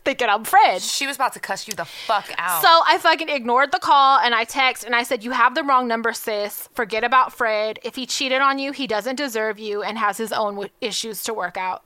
thinking I'm Fred. she was about to cuss you the fuck out. So I fucking ignored the call and I text and I said, You have the wrong number, sis. Forget about Fred. If he cheated on you, he doesn't deserve you and has his own w- issues to work out.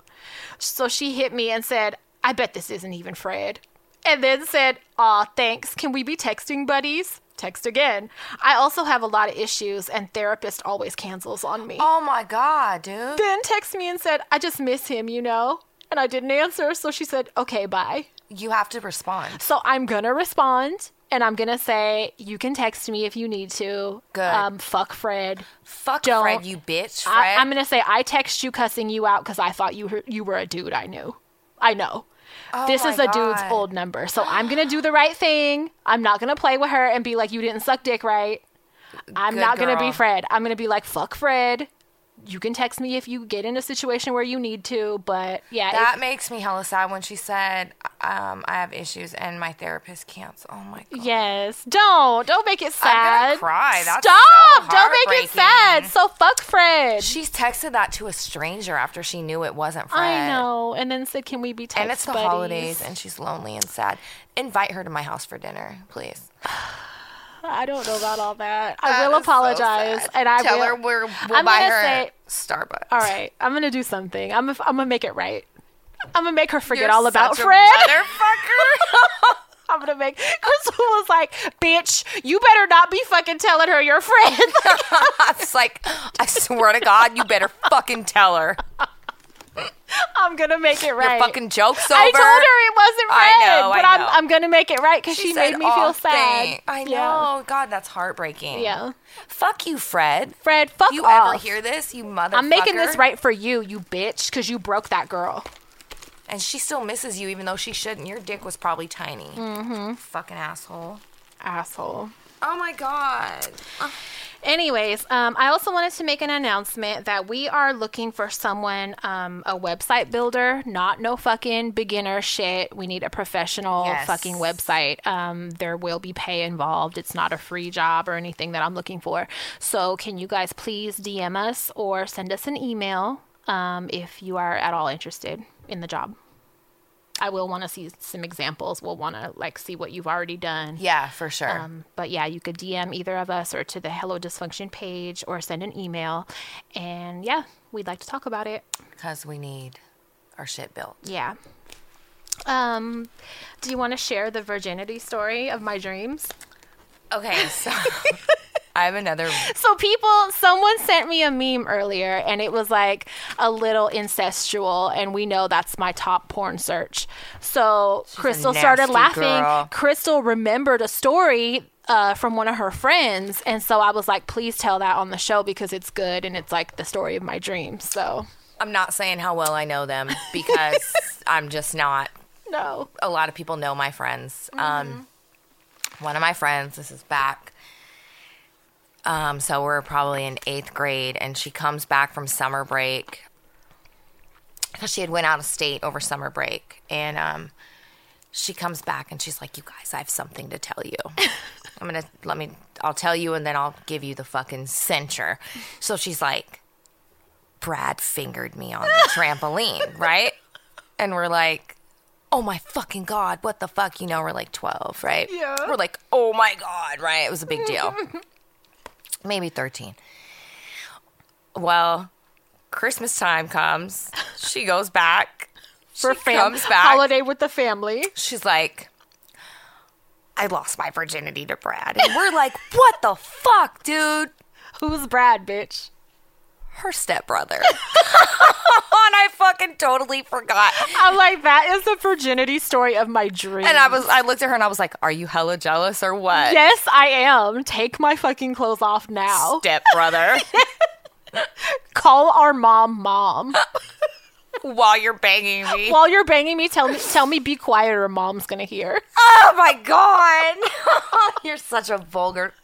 So she hit me and said, I bet this isn't even Fred. And then said, Aw, thanks. Can we be texting buddies? Text again. I also have a lot of issues and therapist always cancels on me. oh my god, dude. Then text me and said, I just miss him, you know? And I didn't answer. So she said, Okay, bye. You have to respond. So I'm gonna respond and I'm gonna say you can text me if you need to. Good. Um, fuck Fred. Fuck Don't. Fred, you bitch. Fred. I, I'm gonna say I text you cussing you out because I thought you were, you were a dude. I knew. I know. this Oh my is a dude's old number, so I'm gonna do the right thing. I'm not gonna play with her and be like, "You didn't suck dick, right?" I'm Good not gonna be. Fred. I'm gonna be like, "Fuck Fred." You can text me if you get in a situation where you need to, but yeah, if- that makes me hella sad when she said, um, I have issues and my therapist canceled. Oh my god. Yes. Don't. Don't make it I'm sad. gonna cry. That's Stop. so Don't make it sad. So fuck Fred. She's texted that to a stranger after she knew it wasn't Fred. I know. And then said, "Can we be text And it's the buddies?" holidays and she's lonely and sad. Invite her to my house for dinner, please. I don't know about all that. I will is so apologize, and I tell will. her we're, we'll I'm buy her say- Starbucks. all right, I'm gonna do something. I'm. I'm gonna make it right. I'm gonna make her forget You're all about Fred. motherfucker. I'm gonna make Crystal was like, "Bitch, you better not be fucking telling her your friend." it's like, I swear to God, you better fucking tell her. I'm gonna make it right. Your fucking joke's over. I told her it wasn't Fred, I know, but I'm. I'm gonna make it right because she, said, made me "Aw, feel sad. thank-" I know. Yeah. God, that's heartbreaking. Yeah. Fuck you, Fred. Fred, fuck If you off. ever hear this, you motherfucker. I'm making this right for you, you bitch, because you broke that girl. And she still misses you, even though she shouldn't. Your dick was probably tiny. Mm-hmm. Fucking asshole. Asshole. Oh my god. Anyways, um, I also wanted to make an announcement that we are looking for someone, um, a website builder, not no fucking beginner shit. We need a professional Yes. fucking website. Um, there will be pay involved. It's not a free job or anything that I'm looking for. So, can you guys please DM us or send us an email um, if you are at all interested in the job? I will want to see some examples. We'll want to like see what you've already done. Yeah, for sure. Um, but yeah, you could DM either of us or to the Hello Dysfunction page or send an email. And yeah, we'd like to talk about it. Because we need our shit built. Yeah. Um, do you want to share the virginity story of my dreams? Okay, so I have another. So people, someone sent me a meme earlier, and it was like a little incestual, and we know that's my top porn search. So Crystal started laughing. girl. Crystal remembered a story uh, from one of her friends, and so I was like, "Please tell that on the show because it's good, and it's like the story of my dreams." So I'm not saying how well I know them because I'm just not. no, A lot of people know my friends. Um, one of my friends, this is back. Um, so we're probably in eighth grade, and she comes back from summer break because she had went out of state over summer break, and um, she comes back and she's like, "You guys, I have something to tell you. I'm gonna let me. I'll tell you, and then I'll give you the fucking censure." So she's like, "Brad fingered me on the trampoline, right?" And we're like, "Oh my fucking god, what the fuck?" You know, we're like 12, right? Yeah. We're like, "Oh my god," right? It was a big deal. Maybe 13. Well, Christmas time comes. She goes back. For she fam- comes back holiday with the family. she's like, I lost my virginity to Brad. And we're like, what the fuck, dude? Who's Brad, bitch? Her stepbrother. and I fucking totally forgot. I'm like, that is the virginity story of my dream. And I was, I looked at her and I was like, are you hella jealous or what? Yes, I am. Take my fucking clothes off now. Stepbrother. Call our mom, mom. While you're banging me. While you're banging me, tell me, tell me, be quiet, or mom's gonna hear. oh my God. you're such a vulgar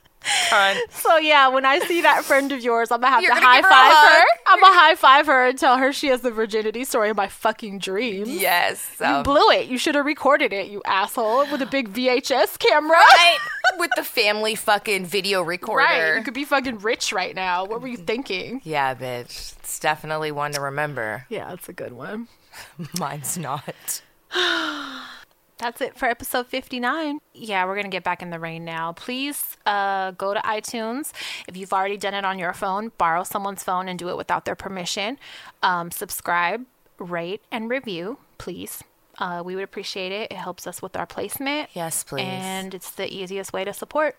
cunt. So yeah, when I see that friend of yours, I'm gonna have You're to gonna high give her a five her. I'm gonna high five her and tell her she has the virginity story of my fucking dreams. Yes. You blew it. You should have recorded it, you asshole, with a big VHS camera. right? With the family fucking video recorder. Right. You could be fucking rich right now. What were you thinking? Yeah, bitch. It's definitely one to remember. Yeah, it's a good one. Mine's not. That's it for episode 59. Yeah, we're going to get back in the rain now. Please uh, go to iTunes. If you've already done it on your phone, borrow someone's phone and do it without their permission. Um, subscribe, rate, and review, please. Uh, we would appreciate it. It helps us with our placement. Yes, please. And it's the easiest way to support.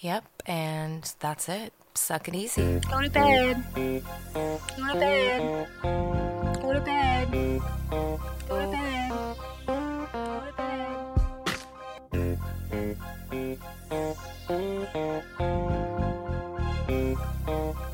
Yep, and that's it. Suck it easy. Go to bed. Go to bed. Go to bed. Go to bed. Thank you.